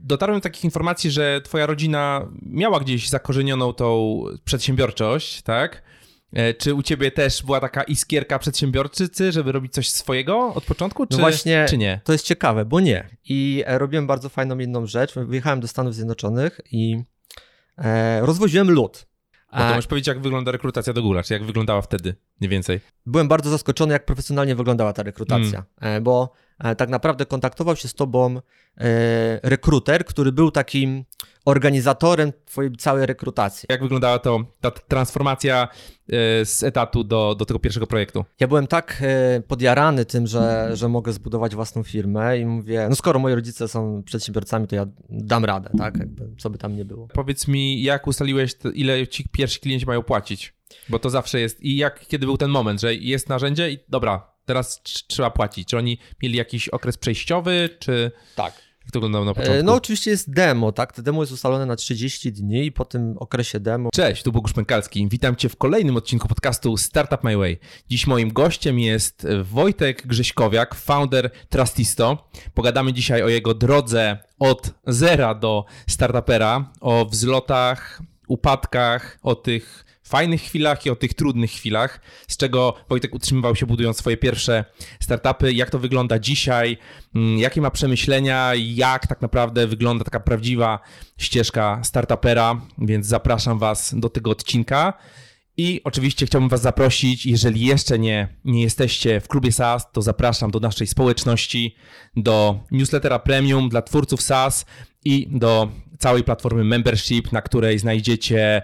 dotarłem do takich informacji, że twoja rodzina miała gdzieś zakorzenioną tą przedsiębiorczość, tak? E, czy u ciebie też była taka iskierka przedsiębiorczycy, żeby robić coś swojego od początku, czy, no właśnie, czy nie? To jest ciekawe, bo nie. I e, robiłem bardzo fajną jedną rzecz. Wyjechałem do Stanów Zjednoczonych i e, rozwoziłem lód. No to możesz powiedzieć, jak wygląda rekrutacja do Google, czy jak wyglądała wtedy, mniej więcej. Byłem bardzo zaskoczony, jak profesjonalnie wyglądała ta rekrutacja, mm. bo tak naprawdę kontaktował się z tobą rekruter, który był takim organizatorem twojej całej rekrutacji. Jak wyglądała to ta transformacja e, z etatu do, do tego pierwszego projektu? Ja byłem tak e, podjarany tym, że, że mogę zbudować własną firmę i mówię, no skoro moi rodzice są przedsiębiorcami, to ja dam radę, tak? Jakby, co by tam nie było. Powiedz mi, jak ustaliłeś, ile ci pierwsi klienci mają płacić? Bo to zawsze jest. I jak, kiedy był ten moment, że jest narzędzie i dobra, teraz trzeba płacić? Czy oni mieli jakiś okres przejściowy, czy... Tak. Jak to wyglądało na początku? No oczywiście jest demo, tak? To demo jest ustalone na 30 dni i po tym okresie demo... Cześć, tu Bogusz Pękalski. Witam Cię w kolejnym odcinku podcastu Startup My Way. Dziś moim gościem jest Wojtek Grześkowiak, founder Trustisto. Pogadamy dzisiaj o jego drodze od zera do startupera, o wzlotach, upadkach, o tych fajnych chwilach i o tych trudnych chwilach, z czego Wojtek utrzymywał się budując swoje pierwsze startupy, jak to wygląda dzisiaj, mm, jakie ma przemyślenia, jak tak naprawdę wygląda taka prawdziwa ścieżka startupera, więc zapraszam Was do tego odcinka. I oczywiście chciałbym Was zaprosić, jeżeli jeszcze nie, nie jesteście w klubie SaaS, to zapraszam do naszej społeczności, do newslettera premium dla twórców SaaS i do całej platformy membership, na której znajdziecie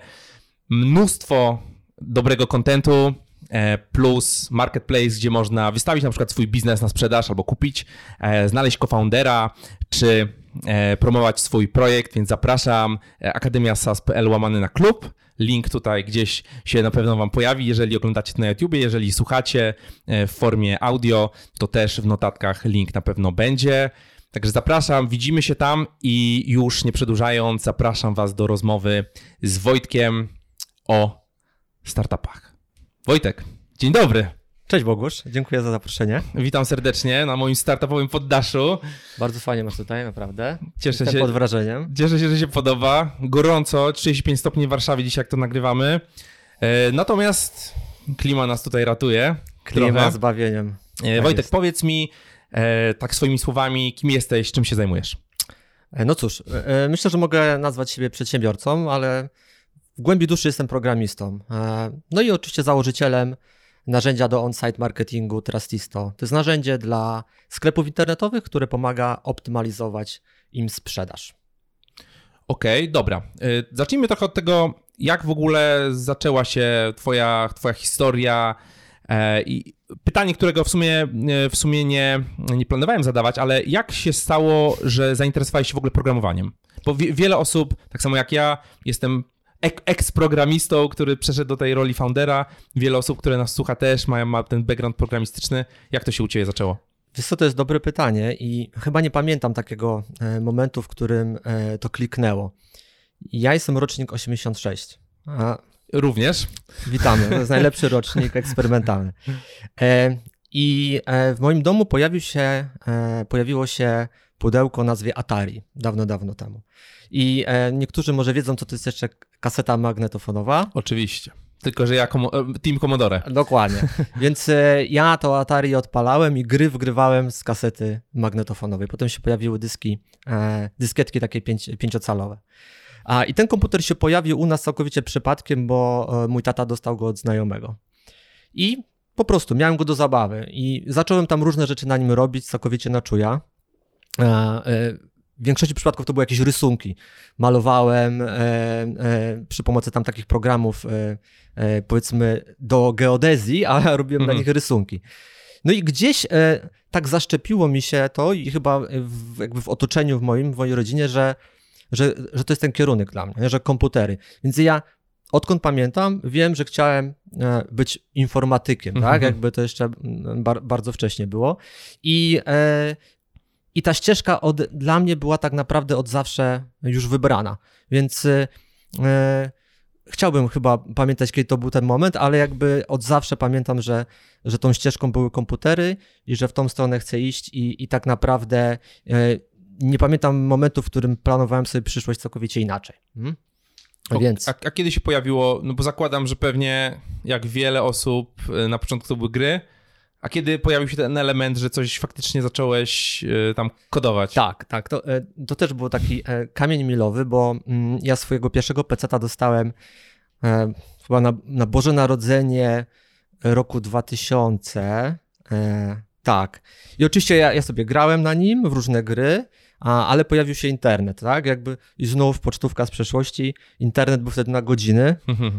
mnóstwo dobrego kontentu, e, plus marketplace, gdzie można wystawić na przykład swój biznes na sprzedaż albo kupić, e, znaleźć co-foundera, czy e, promować swój projekt, więc zapraszam Akademia SAS.pl łamany na klub. Link tutaj gdzieś się na pewno Wam pojawi, jeżeli oglądacie to na YouTubie, jeżeli słuchacie w formie audio, to też w notatkach link na pewno będzie. Także zapraszam, widzimy się tam i już nie przedłużając, zapraszam Was do rozmowy z Wojtkiem o startupach. Wojtek, dzień dobry. Cześć Bogusz, dziękuję za zaproszenie. Witam serdecznie na moim startupowym poddaszu. Bardzo fajnie masz tutaj, naprawdę. Cieszę Jestem się. pod wrażeniem. Cieszę się, że się podoba. Gorąco, 35 stopni w Warszawie dzisiaj, jak to nagrywamy. E, natomiast klima nas tutaj ratuje. Klima trochę. zbawieniem. E, tak Wojtek, jest. powiedz mi e, tak swoimi słowami, kim jesteś, czym się zajmujesz? No cóż, myślę, że mogę nazwać siebie przedsiębiorcą, ale w głębi duszy jestem programistą. E, no i oczywiście założycielem narzędzia do on-site marketingu Trustisto. To jest narzędzie dla sklepów internetowych, które pomaga optymalizować im sprzedaż. Okej, okay, dobra. E, zacznijmy trochę od tego, jak w ogóle zaczęła się Twoja, twoja historia. E, I pytanie, którego w sumie, w sumie nie, nie planowałem zadawać, ale jak się stało, że zainteresowałeś się w ogóle programowaniem? Bo wiele osób, tak samo jak ja, jestem eks-programistą, który przeszedł do tej roli foundera. Wiele osób, które nas słucha też mają ma ten background programistyczny. Jak to się u Ciebie zaczęło? Wiesz co, to jest dobre pytanie i chyba nie pamiętam takiego e, momentu, w którym e, to kliknęło. Ja jestem rocznik 86. A... Również. Witamy, to jest najlepszy rocznik eksperymentalny. E, I w moim domu pojawił się, pojawiło się pudełko o nazwie Atari, dawno, dawno temu. I niektórzy może wiedzą, co to jest jeszcze kaseta magnetofonowa. Oczywiście. Tylko, że ja komo e, Team Commodore. Dokładnie. Więc e, ja to Atari odpalałem i gry wgrywałem z kasety magnetofonowej. Potem się pojawiły dyski, e, dyskietki takie pięć, pięciocalowe. A, I ten komputer się pojawił u nas całkowicie przypadkiem, bo e, mój tata dostał go od znajomego. I po prostu miałem go do zabawy i zacząłem tam różne rzeczy na nim robić całkowicie na czuja. E, w większości przypadków to były jakieś rysunki. Malowałem e, e, przy pomocy tam takich programów, e, e powiedzmy, do geodezji, a robiłem mhm. na nich rysunki. No i gdzieś e, tak zaszczepiło mi się to i chyba w, jakby w otoczeniu w moim, w mojej rodzinie, że, że, że to jest ten kierunek dla mnie, że komputery. Więc ja odkąd pamiętam, wiem, że chciałem być informatykiem, tak? Mhm. Jakby to jeszcze bar, bardzo wcześnie było. I i ta ścieżka od, dla mnie była tak naprawdę od zawsze już wybrana. Więc yy, chciałbym chyba pamiętać, kiedy to był ten moment, ale jakby od zawsze pamiętam, że, że tą ścieżką były komputery i że w tą stronę chcę iść i, i tak naprawdę yy, nie pamiętam momentu, w którym planowałem sobie przyszłość całkowicie inaczej. Hmm? O, Więc A, a kiedy się pojawiło, no bo zakładam, że pewnie jak wiele osób y, na początku to były gry, a kiedy pojawił się ten element, że coś faktycznie zacząłeś y, tam kodować? tak, tak, to, e, to też był taki e, kamień milowy, bo mm, ja swojego pierwszego peceta dostałem e, chyba na, na Boże Narodzenie roku 2000. E, tak. I oczywiście ja, ja sobie grałem na nim w różne gry, a, ale pojawił się internet, tak? Jakby i znów pocztówka z przeszłości. Internet był wtedy na godziny,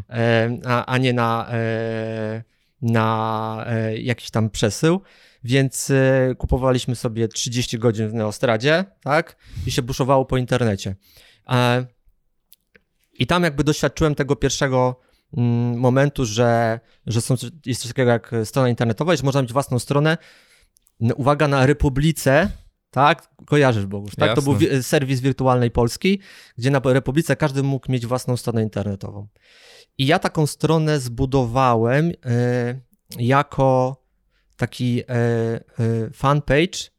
a, a nie na, e, na e, jakiś tam przesył. Więc e, kupowaliśmy sobie 30 godzin w Neostradzie, tak? I się buszowało po internecie. E, I tam jakby doświadczyłem tego pierwszego mm, momentu, że, że są, jest coś takiego jak strona internetowa i że można mieć własną stronę. Uwaga na Republice, tak? Kojarzysz, Bogusz, tak? To był Jasne. wi- serwis wirtualnej Polski, gdzie na Republice każdy mógł mieć własną stronę internetową. I ja taką stronę zbudowałem e, jako taki e, e, fanpage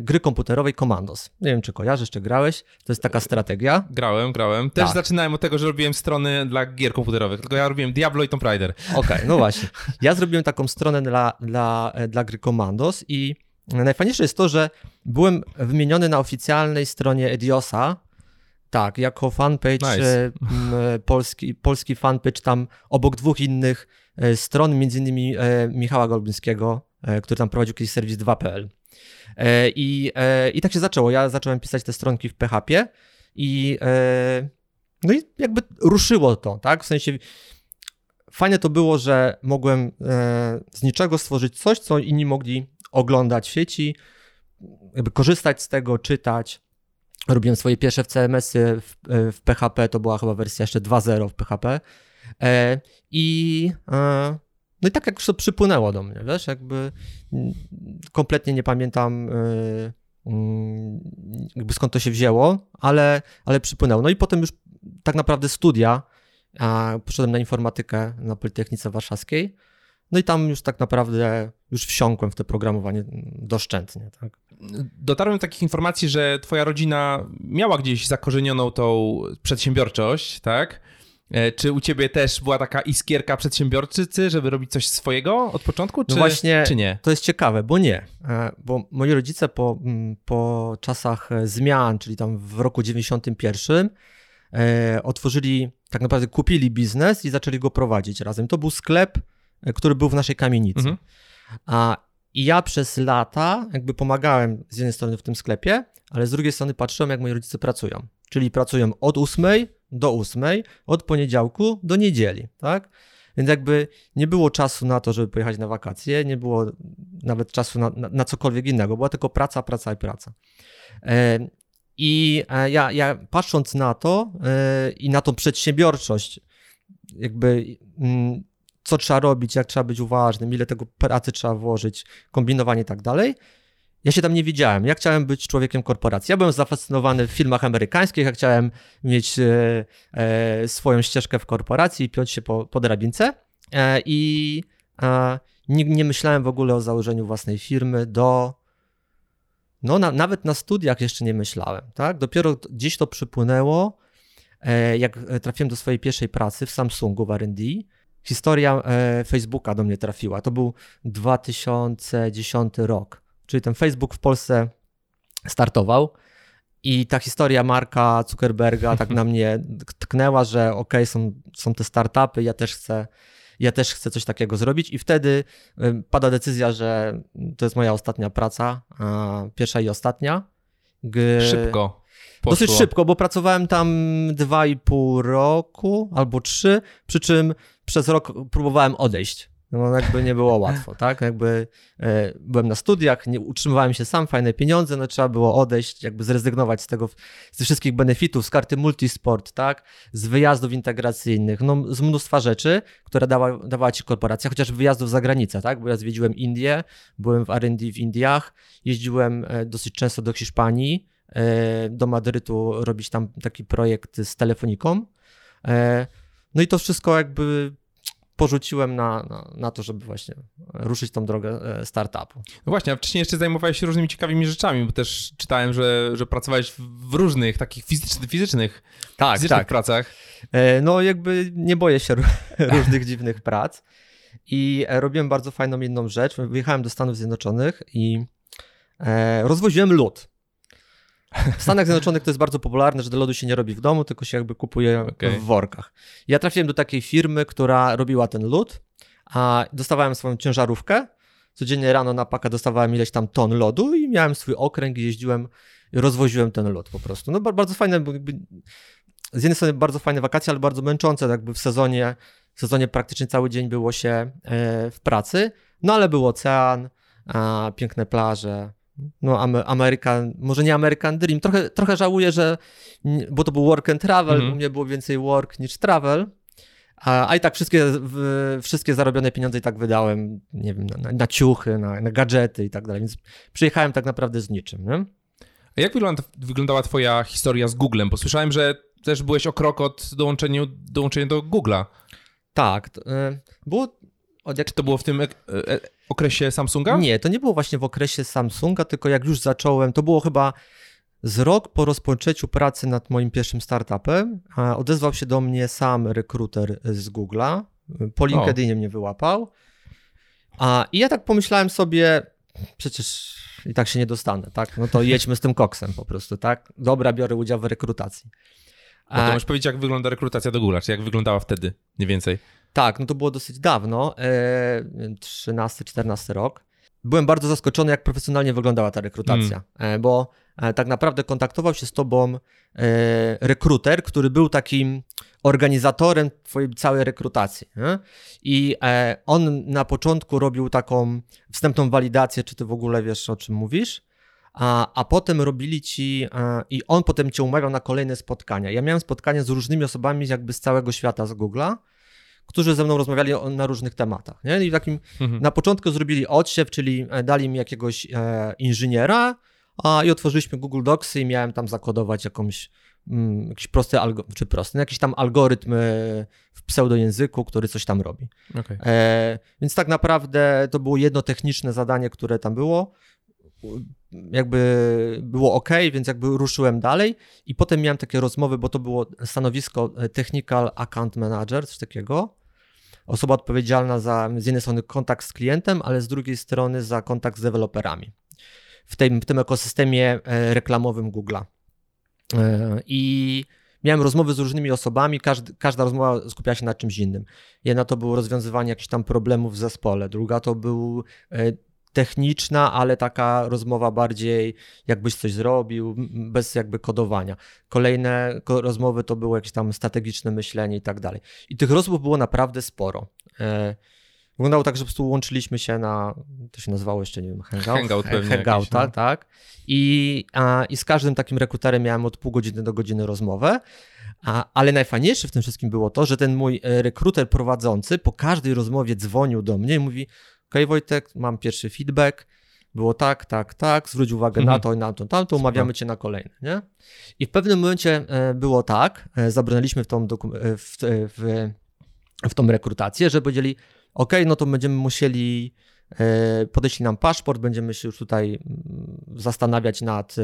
gry komputerowej Commandos. Nie wiem, czy kojarzysz, czy grałeś. To jest taka strategia. Grałem, grałem. Też Tak. zaczynałem od tego, że robiłem strony dla gier komputerowych, tylko ja robiłem Diablo i Tomb Raider. Okej, no właśnie. Ja zrobiłem taką stronę dla, dla, dla gry Commandos i najfajniejsze jest to, że byłem wymieniony na oficjalnej stronie Ediosa, tak, jako fanpage, Nice. e, polski, polski fanpage tam obok dwóch innych e, stron, między innymi e, Michała Golbyńskiego, e, który tam prowadził kiedyś serwis 2.pl. E, I, I tak się zaczęło. Ja zacząłem pisać te stronki w PHP i no i jakby ruszyło to, tak? W sensie fajne to było, że mogłem z niczego stworzyć coś, co inni mogli oglądać w sieci, jakby korzystać z tego, czytać. Robiłem swoje pierwsze CMS-y w, e, w PHP, to była chyba wersja jeszcze 2.0 w PHP. E, I e, no i tak jak już to przypłynęło do mnie, wiesz, jakby mm, kompletnie nie pamiętam e, mm, jakby skąd to się wzięło, ale, ale przypłynęło. No i potem już tak naprawdę studia, a poszedłem na informatykę na Politechnice Warszawskiej, no i tam już tak naprawdę już wsiąkłem w to programowanie doszczętnie, tak. Dotarłem do takich informacji, że twoja rodzina miała gdzieś zakorzenioną tą przedsiębiorczość, tak? E, Czy u ciebie też była taka iskierka przedsiębiorczycy, żeby robić coś swojego od początku, czy, No właśnie, czy nie? To jest ciekawe, bo nie. E, Bo moi rodzice po, mm, po czasach e, zmian, czyli tam w roku 91, e, otworzyli, tak naprawdę kupili biznes i zaczęli go prowadzić razem. To był sklep, który był w naszej kamienicy. Mhm. A i ja przez lata jakby pomagałem z jednej strony w tym sklepie, ale z drugiej strony patrzyłem, jak moi rodzice pracują. Czyli pracują od 8 do 8, od poniedziałku do niedzieli, tak? Więc jakby nie było czasu na to, żeby pojechać na wakacje, nie było nawet czasu na, na, na cokolwiek innego, była tylko praca, praca i praca. E, I e, ja, ja patrząc na to e, i na tą przedsiębiorczość, jakby mm, co trzeba robić, jak trzeba być uważnym, ile tego pracy trzeba włożyć, kombinowanie i tak dalej. Ja się tam nie widziałem. Ja chciałem być człowiekiem korporacji. Ja byłem zafascynowany w filmach amerykańskich, ja chciałem mieć e, e, swoją ścieżkę w korporacji i piąć się po, po drabince. E, I nie, nie myślałem w ogóle o założeniu własnej firmy do. No, na, nawet na studiach jeszcze nie myślałem, tak? Dopiero gdzieś to przypłynęło, e, jak trafiłem do swojej pierwszej pracy w Samsungu w R&D historia e, Facebooka do mnie trafiła. To był 2010 rok, czyli ten Facebook w Polsce startował i ta historia Marka Zuckerberga tak na mnie tknęła, że okej, są, są te startupy, ja też chcę ja też chcę coś takiego zrobić i wtedy e, pada decyzja, że to jest moja ostatnia praca, pierwsza i ostatnia. G- Szybko. Poszło. Dosyć szybko, bo pracowałem tam dwa i pół roku albo trzy, przy czym przez rok próbowałem odejść. No jakby nie było łatwo, tak? Jakby e, byłem na studiach, nie utrzymywałem się sam, fajne pieniądze, no trzeba było odejść, jakby zrezygnować z tego, z tych wszystkich benefitów, z karty multisport, tak? Z wyjazdów integracyjnych, no z mnóstwa rzeczy, które dała, dawała ci korporacja, chociaż wyjazdów za granicę, tak? Bo ja zwiedziłem Indię, byłem w R&D w Indiach, jeździłem e, dosyć często do Hiszpanii, e, do Madrytu robić tam taki projekt z telefoniką. E, No i to wszystko jakby porzuciłem na, na, na to, żeby właśnie ruszyć tą drogę e, startupu. No właśnie, a wcześniej jeszcze zajmowałeś się różnymi ciekawymi rzeczami, bo też czytałem, że, że pracowałeś w różnych takich fizycznych, fizycznych, tak, fizycznych tak. pracach. E, no jakby nie boję się różnych dziwnych prac i robiłem bardzo fajną jedną rzecz. Wyjechałem do Stanów Zjednoczonych i rozwoziłem lód. W Stanach Zjednoczonych to jest bardzo popularne, że do lodu się nie robi w domu, tylko się jakby kupuje okay. w workach. Ja trafiłem do takiej firmy, która robiła ten lód, a dostawałem swoją ciężarówkę. Codziennie rano na pakę dostawałem ileś tam ton lodu i miałem swój okręg i jeździłem, rozwoziłem ten lód po prostu. No bardzo fajne, z jednej strony bardzo fajne wakacje, ale bardzo męczące, jakby w sezonie, w sezonie praktycznie cały dzień było się e, w pracy, no ale był ocean, piękne plaże, no American, może nie American Dream. Trochę, trochę żałuję, że, bo to był work and travel, mm. u mnie było więcej work niż travel. A, a i tak wszystkie, w, wszystkie zarobione pieniądze i tak wydałem, nie wiem, na, na ciuchy, na, na gadżety i tak dalej, więc przyjechałem tak naprawdę z niczym, nie? A jak wygląda, wyglądała twoja historia z Googlem? Bo słyszałem, że też byłeś o krok od dołączenia, dołączenia do Google'a. Tak, to, y, było... Od jak... Czy to było w tym e, e, okresie Samsunga? Nie, to nie było właśnie w okresie Samsunga, tylko jak już zacząłem, to było chyba z rok po rozpoczęciu pracy nad moim pierwszym startupem. Odezwał się do mnie sam rekruter z Google'a. Po LinkedInie o. mnie wyłapał. A, I ja tak pomyślałem sobie, przecież i tak się nie dostanę, tak? No to jedźmy z tym koksem po prostu, tak? Dobra, biorę udział w rekrutacji. No to możesz powiedzieć, jak wygląda rekrutacja do Google, czy jak wyglądała wtedy, mniej więcej? Tak, no to było dosyć dawno, e, 13-14 rok. Byłem bardzo zaskoczony, jak profesjonalnie wyglądała ta rekrutacja, mm. bo e, tak naprawdę kontaktował się z tobą e, rekruter, który był takim organizatorem twojej całej rekrutacji. Nie? I on na początku robił taką wstępną walidację, czy ty w ogóle wiesz, o czym mówisz, a, a potem robili ci, i on potem cię umawiał na kolejne spotkania. Ja miałem spotkania z różnymi osobami jakby z całego świata z Google'a, którzy ze mną rozmawiali o, na różnych tematach. Nie? I takim mhm. na początku zrobili odsiew, czyli e, dali mi jakiegoś e, inżyniera a, i otworzyliśmy Google Docsy i miałem tam zakodować jakąś mm, jakiś prosty, czy prosty, no jakiś tam algorytm w pseudojęzyku, który coś tam robi. Okay. E, więc tak naprawdę to było jedno techniczne zadanie, które tam było jakby było ok, więc jakby ruszyłem dalej i potem miałem takie rozmowy, bo to było stanowisko e, Technical Account Manager, coś takiego. Osoba odpowiedzialna za z jednej strony kontakt z klientem, ale z drugiej strony za kontakt z deweloperami w tym, w tym ekosystemie e, reklamowym Google'a. E, I miałem rozmowy z różnymi osobami, każdy, każda rozmowa skupiała się na czymś innym. Jedna to było rozwiązywanie jakichś tam problemów w zespole, druga to był techniczna, ale taka rozmowa bardziej jakbyś coś zrobił, bez jakby kodowania. Kolejne rozmowy to było jakieś tam strategiczne myślenie i tak dalej. I tych rozmów było naprawdę sporo. E, wyglądało tak, że po prostu łączyliśmy się na, to się nazywało jeszcze, nie wiem, Hangout? Hangout pewnie Hangouta, no. tak. I, a, I z każdym takim rekruterem miałem od pół godziny do godziny rozmowę. A, ale najfajniejsze w tym wszystkim było to, że ten mój e, rekruter prowadzący po każdej rozmowie dzwonił do mnie i mówi: Wojtek, mam pierwszy feedback, było tak, tak, tak, zwróć uwagę mhm. na to i na to, tamto, umawiamy cię na kolejne, nie? I w pewnym momencie e, było tak, e, zabraliśmy w tą, e, w, w, w tą rekrutację, że powiedzieli, OK, no to będziemy musieli, podeśli nam paszport, będziemy się już tutaj mm, zastanawiać nad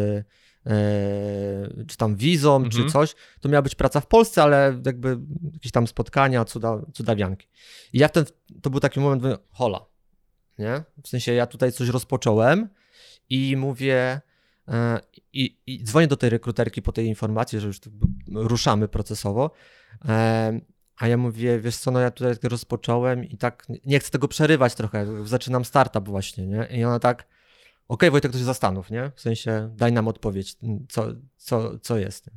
czy tam wizą, mhm. czy coś, to miała być praca w Polsce, ale jakby jakieś tam spotkania, cuda, cudawianki. I ja wtedy, to był taki moment, mówię, hola, nie? W sensie ja tutaj coś rozpocząłem i mówię e, i, i dzwonię do tej rekruterki po tej informacji, że już ruszamy procesowo, e, a ja mówię, wiesz co, no ja tutaj rozpocząłem i tak nie chcę tego przerywać trochę, zaczynam startup właśnie, nie? I ona tak, okej okay, Wojtek, to się zastanów, nie? W sensie daj nam odpowiedź, co, co, co jest.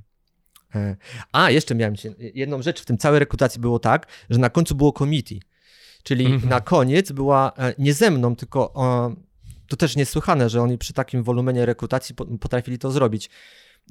E, a, jeszcze miałem jedną rzecz, w tym całej rekrutacji było tak, że na końcu było committee, Czyli mm -hmm. na koniec była e, nie ze mną, tylko to też niesłychane, że oni przy takim wolumenie rekrutacji potrafili to zrobić.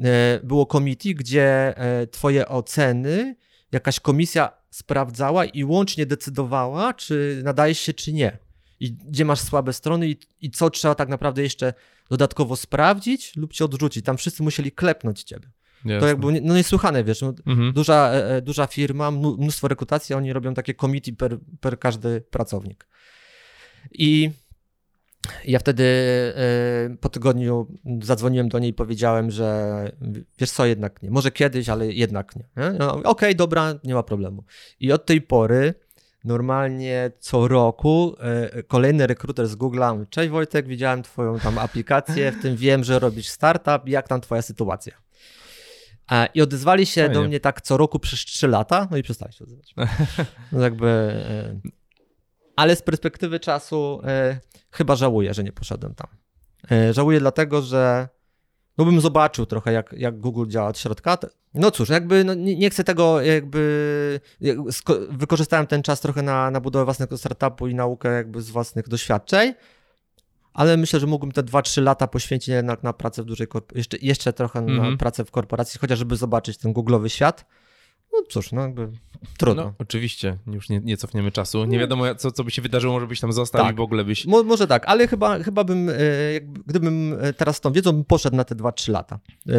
E, było committee, gdzie e, twoje oceny jakaś komisja sprawdzała i łącznie decydowała, czy nadajesz się, czy nie. I gdzie masz słabe strony i, i co trzeba tak naprawdę jeszcze dodatkowo sprawdzić lub cię odrzucić. Tam wszyscy musieli klepnąć ciebie. Jasne. To jakby no niesłychane, wiesz, no, mhm. duża, e, e, duża firma, mnóstwo rekrutacji, oni robią takie committee per, per każdy pracownik. I ja wtedy e, po tygodniu zadzwoniłem do niej i powiedziałem, że wiesz co, jednak nie. Może kiedyś, ale jednak nie. nie? No, Okej, okay, dobra, nie ma problemu. I od tej pory normalnie co roku kolejny rekruter z Google'a cześć Wojtek, widziałem twoją tam aplikację, w tym wiem, że robisz startup, jak tam twoja sytuacja? I odezwali się Fajnie. do mnie tak co roku przez 3 lata, no i przestali się odzywać. No jakby... E, ale z perspektywy czasu e, chyba żałuję, że nie poszedłem tam. żałuję dlatego, że no bym zobaczył trochę, jak, jak Google działa od środka. No cóż, jakby no nie, nie, chcę tego, jakby wykorzystałem ten czas trochę na, na budowę własnego startupu i naukę jakby z własnych doświadczeń, ale myślę, że mógłbym te 2-3 lata poświęcić jednak na pracę w dużej korporacji, jeszcze, jeszcze trochę na mhm. pracę w korporacji, chociażby zobaczyć ten googlowy świat. No cóż, no jakby trudno. No, oczywiście, już nie, nie cofniemy czasu. Nie no. wiadomo, co, co by się wydarzyło, może byś tam został tak. i w ogóle byś... Mo, może tak, ale chyba, chyba bym, e, jakby, gdybym e, teraz z tą wiedzą, bym poszedł na te 2-3 lata. E,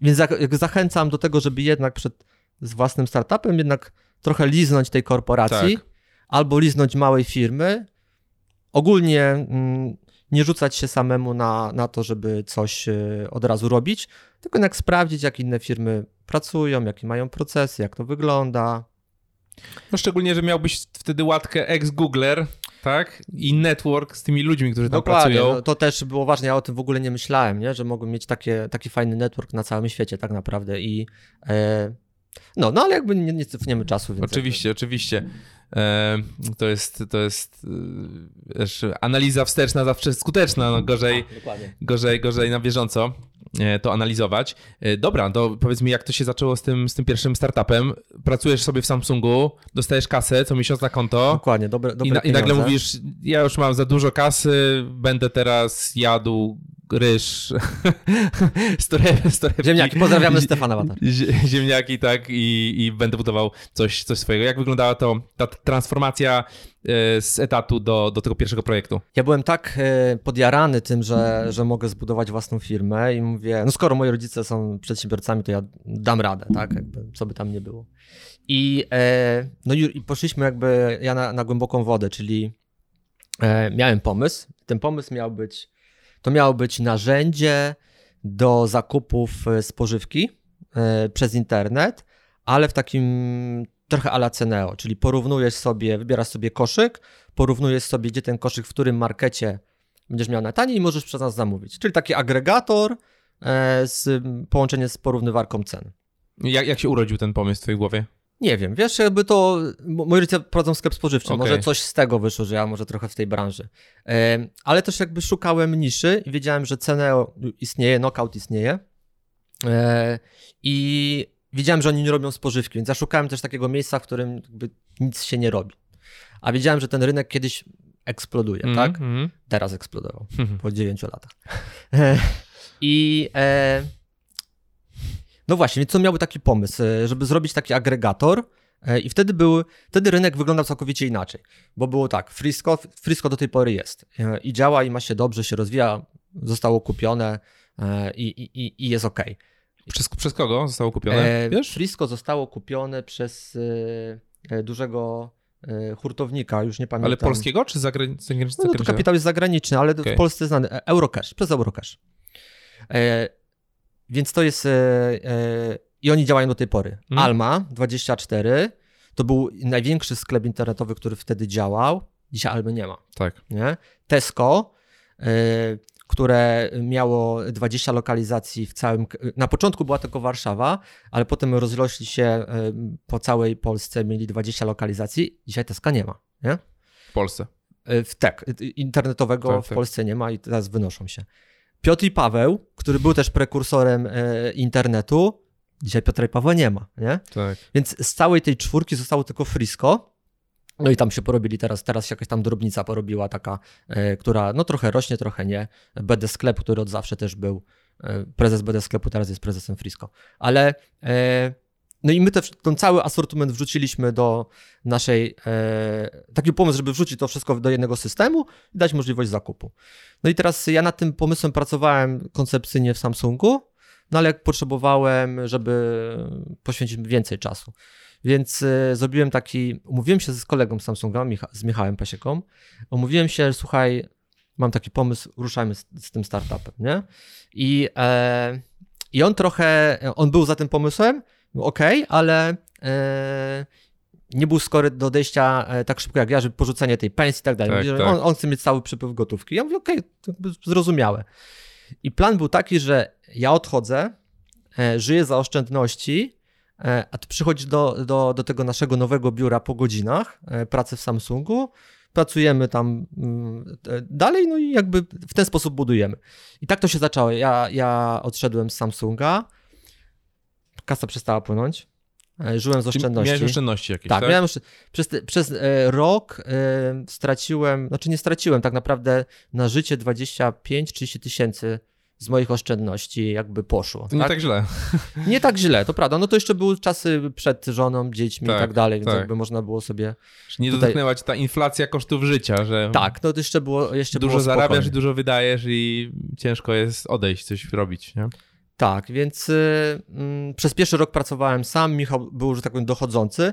więc zachęcam do tego, żeby jednak przed z własnym startupem jednak trochę liznąć tej korporacji tak. albo liznąć małej firmy. Ogólnie mm, nie rzucać się samemu na, na to, żeby coś od razu robić, tylko jednak sprawdzić, jak inne firmy pracują, jakie mają procesy, jak to wygląda. No szczególnie, że miałbyś wtedy łatkę ex-Googler, tak? I network z tymi ludźmi, którzy tam Dokładnie, pracują. No, to też było ważne, ja o tym w ogóle nie myślałem, nie? że mogłem mieć takie, taki fajny network na całym świecie tak naprawdę i e, no, no ale jakby nie, nie cofniemy czasu. Więc oczywiście, jakby... oczywiście. To jest, to jest e, wiesz, analiza wsteczna zawsze skuteczna, no gorzej, gorzej, gorzej na bieżąco. E, to analizować. E, dobra, to powiedz mi, jak to się zaczęło z tym, z tym pierwszym startupem. Pracujesz sobie w Samsungu, dostajesz kasę co miesiąc na konto. Dokładnie, dobre, dobre i, na, I nagle mówisz, ja już mam za dużo kasy, będę teraz jadł ryż, Ziemniaki, pozdrawiamy Stefana. Ziemniaki, tak, i, i będę budował coś, coś swojego. Jak wyglądała to ta transformacja e, z etatu do, do tego pierwszego projektu? Ja byłem tak e, podjarany tym, że, że mogę zbudować własną firmę i mówię, no skoro moi rodzice są przedsiębiorcami, to ja dam radę, tak, jakby, co by tam nie było. I, e, no i poszliśmy jakby ja na, na głęboką wodę, czyli miałem pomysł. Ten pomysł miał być to miało być narzędzie do zakupów e, spożywki e, przez internet, ale w takim trochę ala Ceneo, czyli porównujesz sobie, wybierasz sobie koszyk, porównujesz sobie, gdzie ten koszyk, w którym markecie będziesz miał na taniej i możesz przez nas zamówić. Czyli taki agregator e, z połączenie z porównywarką cen. Jak, jak się urodził ten pomysł w twojej głowie? Nie wiem, wiesz, jakby to. Moi rodzice prowadzą sklep spożywczy, okay. może coś z tego wyszło, że ja może trochę w tej branży. ale też jakby szukałem niszy i wiedziałem, że cenę istnieje, knockout istnieje. E, I wiedziałem, że oni nie robią spożywki, więc ja szukałem też takiego miejsca, w którym nic się nie robi. A wiedziałem, że ten rynek kiedyś eksploduje, mm tak? Mhm. Teraz eksplodował po 9 latach. E, I. E, no właśnie, więc to miałby taki pomysł, e, żeby zrobić taki agregator e, i wtedy był, wtedy rynek wyglądał całkowicie inaczej, bo było tak, Frisco, Frisco do tej pory jest e, i działa i ma się dobrze, się rozwija, zostało kupione i, i, i jest ok. Przez, przez kogo zostało kupione? Wiesz? Frisco zostało kupione przez dużego hurtownika, już nie pamiętam. Ale polskiego czy zagranicznego? No, to kapitał jest zagraniczny, ale okay. w Polsce znany. Eurocash, przez Eurocash. Więc to jest. E, e, I oni działają do tej pory. Hmm. Alma 24 to był największy sklep internetowy, który wtedy działał. Dzisiaj Almy nie ma. Tak. Nie? Tesco, e, które miało 20 lokalizacji w całym. Na początku była tylko Warszawa, ale potem rozrośli się po całej Polsce, mieli 20 lokalizacji. Dzisiaj Tesco nie ma. Nie? W Polsce. W, tak, internetowego tak, w tak. Polsce nie ma i teraz wynoszą się. Piotr i Paweł, który był też prekursorem e, internetu, dzisiaj Piotra i Pawła nie ma, nie? Tak. Więc z całej tej czwórki zostało tylko Frisco. No i tam się porobili teraz, teraz się jakaś tam drobnica porobiła taka, e, która no trochę rośnie, trochę nie. BD Sklep, który od zawsze też był, e, prezes BD Sklepu teraz jest prezesem Frisco. Ale e, no i my te, ten cały asortyment wrzuciliśmy do naszej, e, taki pomysł, żeby wrzucić to wszystko do jednego systemu i dać możliwość zakupu. No i teraz ja nad tym pomysłem pracowałem koncepcyjnie w Samsungu, no ale potrzebowałem, żeby poświęcić więcej czasu. Więc y, zrobiłem taki, umówiłem się z kolegą z Samsunga, Micha, z Michałem Pasieką, umówiłem się, słuchaj, mam taki pomysł, ruszajmy z, z tym startupem, nie? I, e, I on trochę, on był za tym pomysłem, okej, okay, ale e, nie był skory do odejścia e, tak szybko jak ja, żeby porzucenie tej pensji i tak dalej. Tak, Mówi, tak. On, on chce mieć cały przypływ gotówki. Ja mówię, okej, okay, zrozumiałe. I plan był taki, że ja odchodzę, e, żyję za oszczędności, a ty przychodzisz do, do, do tego naszego nowego biura po godzinach pracy w Samsungu, pracujemy tam mm, dalej, no i jakby w ten sposób budujemy. I tak to się zaczęło. Ja, ja odszedłem z Samsunga, kasa przestała płynąć, e, żyłem z oszczędności. Miałeś oszczędności jakieś, Tak, tak? miałem przez, przez e, rok e, straciłem, znaczy nie straciłem, tak naprawdę na życie 25-30 tysięcy z moich oszczędności jakby poszło. Nie tak źle. nie tak źle, to prawda. No to jeszcze były czasy przed żoną, dziećmi Tak, i tak dalej, więc tak. jakby można było sobie... Nie Tutaj- dotknęła ta inflacja kosztów życia, że Tak, to jeszcze było jeszcze dużo było zarabiasz i dużo wydajesz i ciężko jest odejść, coś robić, nie? Tak, więc y, mm, przez pierwszy rok pracowałem sam, Michał był, że tak powiem, dochodzący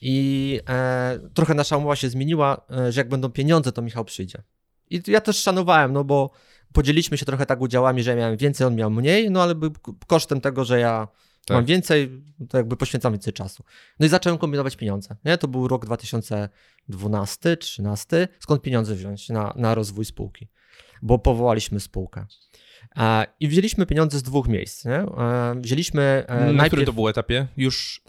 i e, trochę nasza umowa się zmieniła, e, że jak będą pieniądze, to Michał przyjdzie. I ja też szanowałem, no bo podzieliliśmy się trochę tak udziałami, że ja miałem więcej, on miał mniej, no ale kosztem tego, że ja Tak. mam więcej, to jakby poświęcam więcej czasu. No i zacząłem kombinować pieniądze, nie? To był rok 2012, 13 skąd pieniądze wziąć na, na rozwój spółki? Bo powołaliśmy spółkę. I wzięliśmy pieniądze z dwóch miejsc. Nie? Wzięliśmy e, Na którym najpierw. to było etapie? Już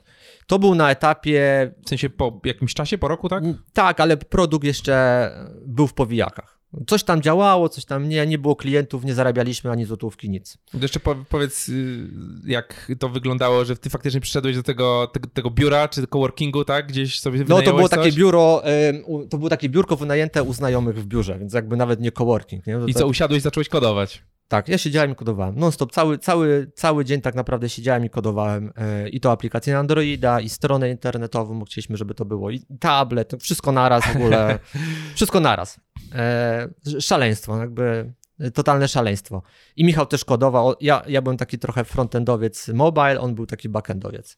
To był na etapie. w sensie po jakimś czasie, po roku, tak? Tak, ale produkt jeszcze był w powijakach. Coś tam działało, coś tam nie, nie było klientów, nie zarabialiśmy ani złotówki, nic. Jeszcze po, powiedz, y, jak to wyglądało, że ty faktycznie przyszedłeś do tego, tego, tego biura czy coworkingu, tak? Gdzieś sobie No to było takie coś? biuro, em, u- to było takie biurko wynajęte u znajomych w biurze, więc jakby nawet nie coworking. Nie? To I tak- co, usiadłeś i zacząłeś kodować? Tak, ja siedziałem i kodowałem. Non-stop, cały, cały, cały dzień tak naprawdę siedziałem i kodowałem. E, I to aplikację na Androida, i stronę internetową, bo chcieliśmy, żeby to było, i tablet, no wszystko naraz w ogóle. wszystko naraz. E, szaleństwo, jakby e, totalne szaleństwo. I Michał też kodował. Ja, ja byłem taki trochę frontendowiec mobile, on był taki backendowiec.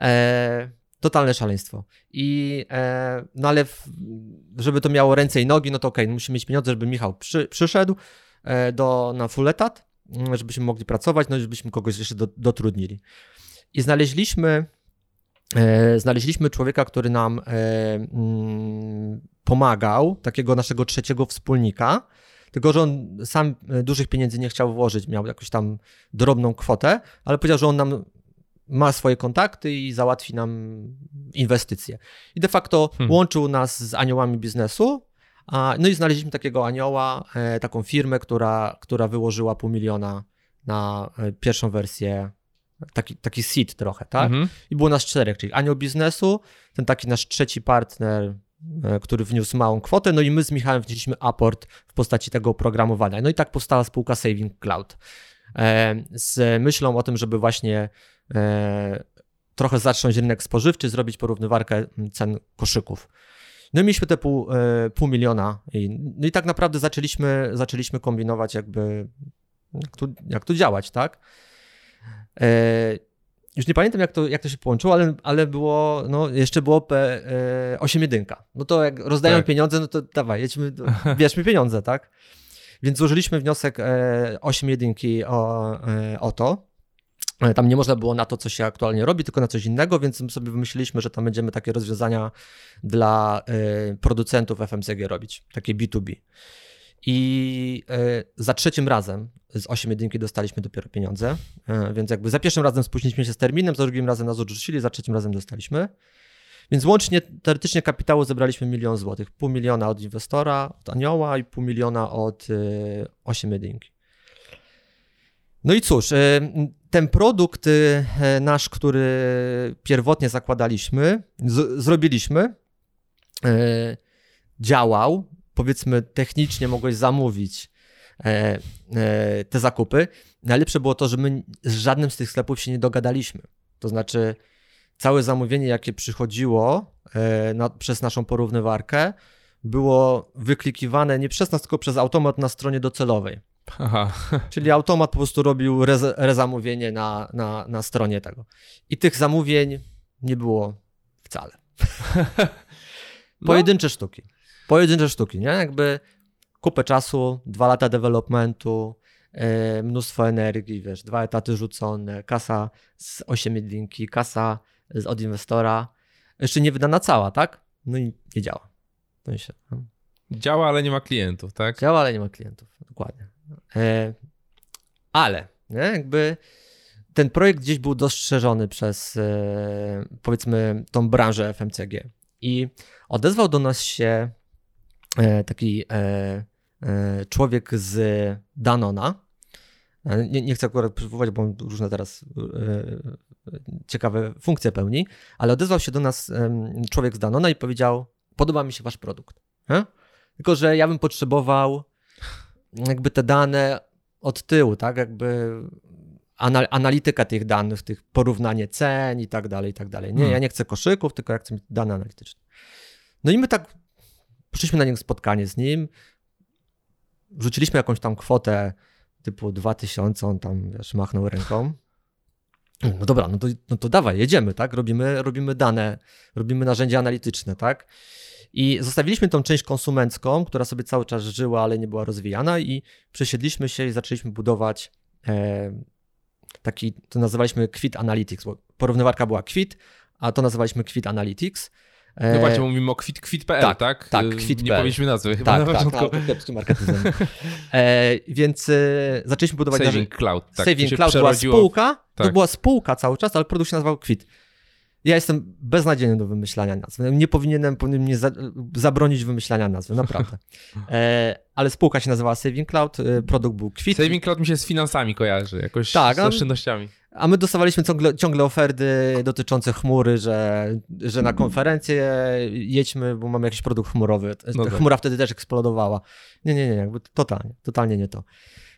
E, totalne szaleństwo. I e, no ale w, żeby to miało ręce i nogi, no to okej, musimy mieć pieniądze, żeby Michał przy, przyszedł do, na full etat, mm, żebyśmy mogli pracować, no i żebyśmy kogoś jeszcze do, dotrudnili. I znaleźliśmy, e, znaleźliśmy człowieka, który nam e, mm, pomagał, takiego naszego trzeciego wspólnika, tylko że on sam e, dużych pieniędzy nie chciał włożyć, miał jakąś tam drobną kwotę, ale powiedział, że on nam ma swoje kontakty i załatwi nam inwestycje. I de facto Hmm. łączył nas z aniołami biznesu, no i znaleźliśmy takiego anioła, e, taką firmę, która, która wyłożyła pół miliona na e, pierwszą wersję, taki, taki seed trochę, tak? Mhm. I było nas czterech, czyli anioł biznesu, ten taki nasz trzeci partner, e, który wniósł małą kwotę, no i my z Michałem wnieśliśmy aport w postaci tego oprogramowania. No i tak powstała spółka Saving Cloud. Z myślą o tym, żeby właśnie trochę zacząć rynek spożywczy, zrobić porównywarkę cen koszyków. No i mieliśmy te pół, e, pół miliona. I, no i tak naprawdę zaczęliśmy, zaczęliśmy kombinować jakby, jak tu, jak tu działać, tak? E, już nie pamiętam, jak to, jak to się połączyło, ale, ale było, no, jeszcze było P, e, 8 jedynka. No to jak rozdają Tak. pieniądze, no to dawaj, jedźmy, bierzmy pieniądze, tak? Więc złożyliśmy wniosek e, 8 jedynki o, e, o to. E, Tam nie można było na to, co się aktualnie robi, tylko na coś innego, więc my sobie wymyśliliśmy, że tam będziemy takie rozwiązania dla e, producentów FMCG robić, takie B2B. I e, za trzecim razem z 8 jedynki dostaliśmy dopiero pieniądze, więc jakby za pierwszym razem spóźniliśmy się z terminem, za drugim razem nas odrzucili, za trzecim razem dostaliśmy. Więc łącznie teoretycznie kapitału zebraliśmy milion złotych. Pół miliona od inwestora, od anioła i pół miliona od e, 8 jedynki. No i cóż, ten produkt e, nasz, który pierwotnie zakładaliśmy, z, zrobiliśmy, e, działał, powiedzmy technicznie mogłeś zamówić e, te zakupy. Najlepsze było to, że my z żadnym z tych sklepów się nie dogadaliśmy. To znaczy, całe zamówienie, jakie przychodziło na, przez naszą porównywarkę, było wyklikiwane nie przez nas, tylko przez automat na stronie docelowej. Aha. Czyli automat po prostu robił rez, rezamówienie na, na, na stronie tego. I tych zamówień nie było wcale. Pojedyncze sztuki. Pojedyncze sztuki, nie? Jakby kupę czasu, dwa lata developmentu, yy, mnóstwo energii, wiesz, dwa etaty rzucone, kasa z 8 jedynki, kasa z, od inwestora, jeszcze nie wydana cała, tak? No i nie działa. No i się, no. Działa, ale nie ma klientów, tak? Działa, ale nie ma klientów, dokładnie. E, ale, nie? jakby ten projekt gdzieś był dostrzeżony przez, e, powiedzmy, tą branżę FMCG i odezwał do nas się e, taki e, e, człowiek z Danona. E, Nie, nie chcę akurat przywoływać, bo on różne teraz ciekawe funkcje pełni, ale odezwał się do nas człowiek z Danona i powiedział: Podoba mi się wasz produkt. Nie? Tylko, że ja bym potrzebował jakby te dane od tyłu, tak? Jakby anal- analityka tych danych, tych porównanie cen i tak dalej, i tak dalej. Nie, Hmm. ja nie chcę koszyków, tylko ja chcę mieć dane analityczne. No i my tak poszliśmy na niego spotkanie z nim, wrzuciliśmy jakąś tam kwotę typu 2000, on tam, wiesz, machnął ręką. No dobra, no to, no to dawaj, jedziemy, tak? Robimy, robimy dane, robimy narzędzia analityczne, tak? I zostawiliśmy tą część konsumencką, która sobie cały czas żyła, ale nie była rozwijana, i przesiedliśmy się i zaczęliśmy budować e, taki, to nazywaliśmy Quit Analytics, bo porównywarka była Quit, a to nazywaliśmy Quit Analytics. E, No właśnie, mówimy o kwit.kwit.pl, tak? tak, tak, Y, kwit.pl. Nie powiedzieliśmy nazwy chyba tak, na tak, początku. tak, to kiepski marketing. e, więc e, zaczęliśmy budować. Saving Cloud, tak. to Saving Cloud była spółka, to tak. była spółka cały czas, ale produkt się nazywał Quit. Ja jestem beznadziejny do wymyślania nazw. Nie powinienem, powinien mnie za, zabronić wymyślania nazwy, naprawdę. E, ale spółka się nazywała Saving Cloud, e, produkt był Quit. Saving Cloud mi się z finansami kojarzy, jakoś Tak, z oszczędnościami. A my dostawaliśmy ciągle, ciągle oferty dotyczące chmury, że, że na konferencję jedźmy, bo mamy jakiś produkt chmurowy. No tak. Chmura wtedy też eksplodowała. Nie, nie, nie, jakby totalnie, totalnie nie to.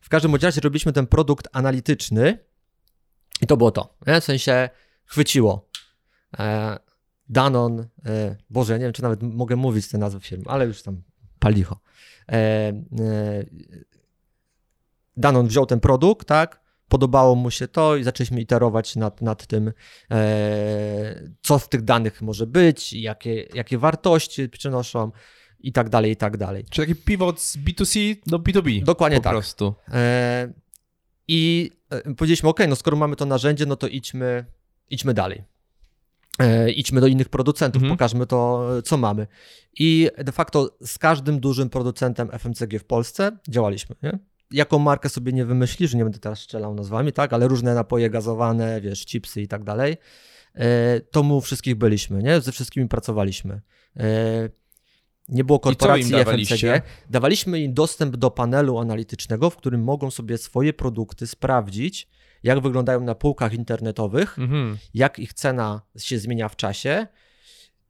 W każdym razie robiliśmy ten produkt analityczny i to było to. Nie? W sensie chwyciło. E, Danon, e, Boże, nie wiem, czy nawet mogę mówić te nazwy firm, ale już tam palicho. E, Danon wziął ten produkt, tak? Podobało mu się to i zaczęliśmy iterować nad, nad tym, co w tych danych może być, jakie, jakie wartości przynoszą i tak dalej, i tak dalej. Czy taki pivot z B2C do B2B. Dokładnie po tak. prostu. E, I powiedzieliśmy, ok, no skoro mamy to narzędzie, no to idźmy, idźmy dalej. E, idźmy do innych producentów, Mhm. pokażmy to, co mamy. I de facto z każdym dużym producentem FMCG w Polsce działaliśmy. Nie? Jaką markę sobie nie wymyślisz, nie będę teraz strzelał nazwami, tak, ale różne napoje gazowane, wiesz, chipsy i tak dalej, e, to mu wszystkich byliśmy, nie? Ze wszystkimi pracowaliśmy. Nie było korporacji? FMCG. Dawaliśmy im dostęp do panelu analitycznego, w którym mogą sobie swoje produkty sprawdzić, jak wyglądają na półkach internetowych, Mhm. jak ich cena się zmienia w czasie.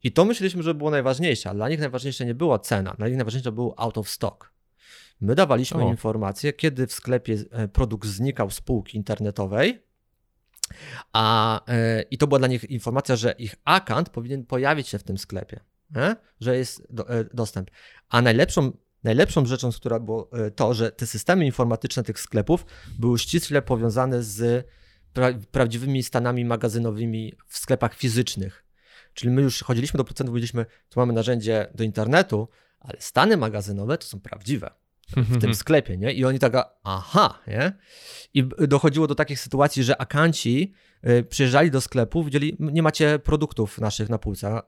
I to myśleliśmy, że było najważniejsze, a dla nich najważniejsze nie była cena, dla nich najważniejsze był out of stock. My dawaliśmy O. informację, kiedy w sklepie e, produkt znikał z półki internetowej, a, e, i to była dla nich informacja, że ich account powinien pojawić się w tym sklepie, nie? że jest do, e, dostęp. A najlepszą, najlepszą rzeczą, która było e, to, że te systemy informatyczne tych sklepów były ściśle powiązane z pra, prawdziwymi stanami magazynowymi w sklepach fizycznych. Czyli my już chodziliśmy do producentów, powiedzieliśmy, tu mamy narzędzie do internetu, ale stany magazynowe to są prawdziwe w tym sklepie, nie? I oni taka, aha, nie? I dochodziło do takich sytuacji, że akanci y, przyjeżdżali do sklepu, widzieli, "M- nie macie produktów naszych na półce,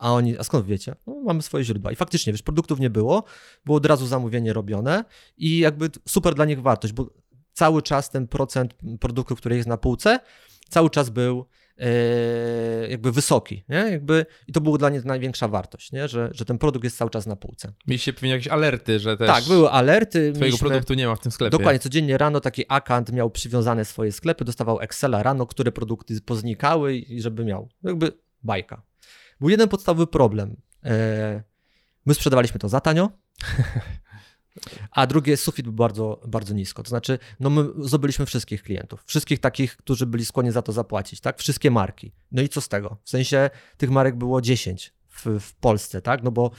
a oni, a skąd wiecie? No, mamy swoje źródła. I faktycznie, wiesz, produktów nie było, było od razu zamówienie robione i jakby super dla nich wartość, bo cały czas ten procent produktów, który jest na półce, cały czas był e, jakby wysoki, nie? Jakby, I to była dla nich największa wartość, nie? Że, że ten produkt jest cały czas na półce. Mieliście pewnie jakieś alerty, że też Tak, były alerty. twojego mieliśmy- produktu nie ma w tym sklepie. Dokładnie, codziennie rano taki akant miał przywiązane swoje sklepy, dostawał Excela rano, które produkty poznikały i żeby miał. Jakby bajka. Był jeden podstawowy problem. E, My sprzedawaliśmy to za tanio, a drugie sufit był bardzo, bardzo nisko. To znaczy, no my zdobyliśmy wszystkich klientów, wszystkich takich, którzy byli skłonni za to zapłacić, tak? Wszystkie marki. No i co z tego? W sensie tych marek było 10 w, w Polsce, tak? No bo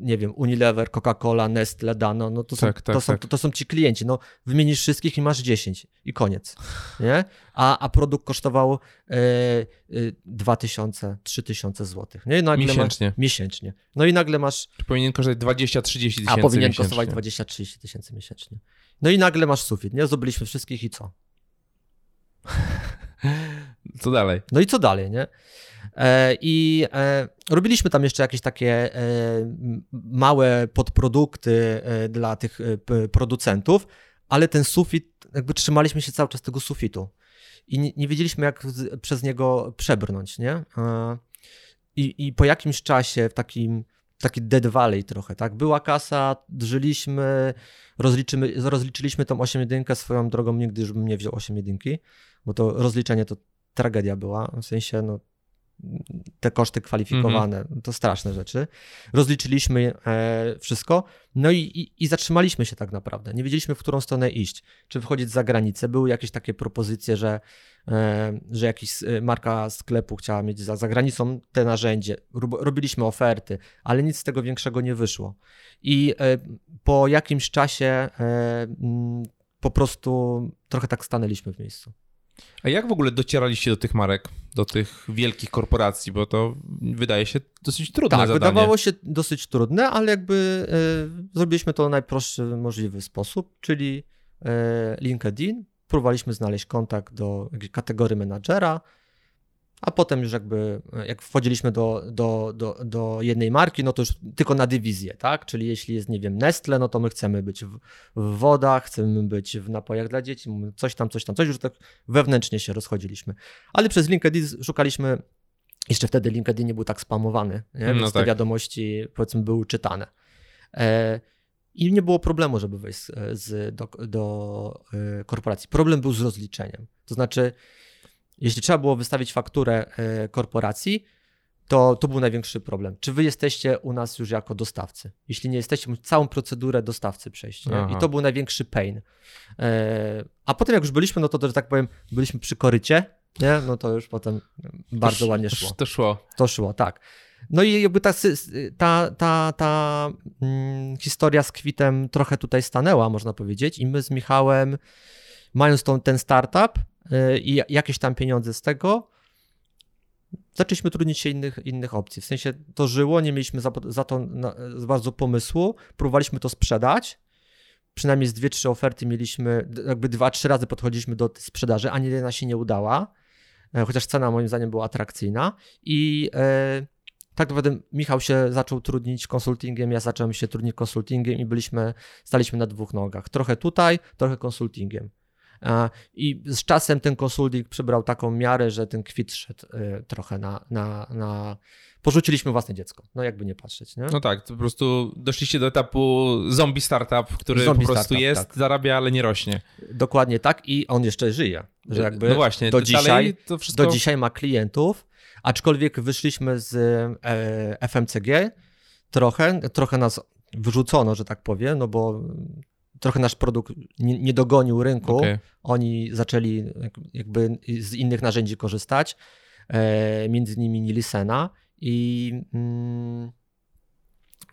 nie wiem, Unilever, Coca-Cola, Nestle, Dano, no to są, Tak, tak, to, są, tak. to, to są ci klienci. No wymienisz wszystkich i masz 10 i koniec, nie? A, a produkt kosztował e, e, 2000, 3000 zł, nie? Nagle Miesięcznie. Masz, miesięcznie. No i nagle masz Czy powinien kosztować 20-30 tysięcy a powinien miesięcznie. kosztować 20-30 tysięcy miesięcznie. No i nagle masz sufit, nie? Zdobyliśmy wszystkich i co? Co dalej? No i co dalej, nie? E, I e, robiliśmy tam jeszcze jakieś takie e, małe podprodukty dla tych producentów, ale ten sufit, jakby trzymaliśmy się cały czas tego sufitu i nie, wiedzieliśmy, jak przez niego przebrnąć, nie? I, I po jakimś czasie w takim taki dead valley trochę, tak? Była kasa, żyliśmy, rozliczymy, rozliczyliśmy tą 8 jedynkę swoją drogą, nigdy już bym nie wziął 8 jedynki, bo to rozliczenie to tragedia była, w sensie no, te koszty kwalifikowane, to straszne rzeczy. Rozliczyliśmy e, wszystko, no i, i, i zatrzymaliśmy się tak naprawdę. Nie wiedzieliśmy, w którą stronę iść. Czy wychodzić za granicę. Były jakieś takie propozycje, że, e, że jakaś e, marka sklepu chciała mieć za, za granicą te narzędzie. Rob, robiliśmy oferty, ale nic z tego większego nie wyszło. I e, po jakimś czasie e, po prostu trochę tak stanęliśmy w miejscu. A jak w ogóle docieraliście do tych marek, do tych wielkich korporacji, bo to wydaje się dosyć trudne Tak, zadanie. wydawało się dosyć trudne, ale jakby e, zrobiliśmy to w najprostszy możliwy sposób, czyli e, LinkedIn. Próbowaliśmy znaleźć kontakt do kategorii menadżera, a potem już jakby, jak wchodziliśmy do, do, do, do jednej marki, no to już tylko na dywizję, tak? Czyli jeśli jest, nie wiem, Nestle, no to my chcemy być w, w wodach, chcemy być w napojach dla dzieci, coś tam, coś tam, coś, już tak wewnętrznie się rozchodziliśmy. Ale przez LinkedIn szukaliśmy jeszcze wtedy LinkedIn nie był tak spamowany, nie? No więc te tak. wiadomości powiedzmy były czytane. E, I nie było problemu, żeby wejść z, z, do, do e, korporacji. Problem był z rozliczeniem. To znaczy, jeśli trzeba było wystawić fakturę e, korporacji, to, to był największy problem. Czy wy jesteście u nas już jako dostawcy? Jeśli nie jesteście, musicie całą procedurę dostawcy przejść. I to był największy pain. E, a potem jak już byliśmy, no to, że tak powiem, byliśmy przy korycie, nie? no to już potem bardzo To ładnie szło. sz- To szło. To szło, tak. No i jakby ta, ta, ta, ta mm, historia z kwitem trochę tutaj stanęła, można powiedzieć. I my z Michałem, mając tą, ten startup i jakieś tam pieniądze z tego, zaczęliśmy trudnić się innych, innych opcji. W sensie to żyło, nie mieliśmy za, za to na, za bardzo pomysłu, próbowaliśmy to sprzedać. Przynajmniej z dwie, trzy oferty mieliśmy, jakby dwa, trzy razy podchodziliśmy do sprzedaży, ani jedna się nie udała, e, chociaż cena moim zdaniem była atrakcyjna. I e, tak naprawdę Michał się zaczął trudnić konsultingiem, ja zacząłem się trudnić konsultingiem i byliśmy, staliśmy na dwóch nogach. Trochę tutaj, trochę konsultingiem. E, I z czasem ten konsulting przybrał taką miarę, że ten kwit szedł e, trochę na, na, na... Porzuciliśmy własne dziecko, no jakby nie patrzeć, nie? No tak, to po prostu doszliście do etapu zombie startup, który Zombie po prostu startup, jest, tak. zarabia, ale nie rośnie. Dokładnie tak i on jeszcze żyje, że jakby no właśnie, do to dzisiaj, wszystko... do dzisiaj ma klientów, aczkolwiek wyszliśmy z e, FMCG trochę, trochę nas wyrzucono, że tak powiem, no bo trochę nasz produkt nie, nie dogonił rynku, Okej. oni zaczęli jak- jakby z innych narzędzi korzystać, e, między innymi Nilisena i mm,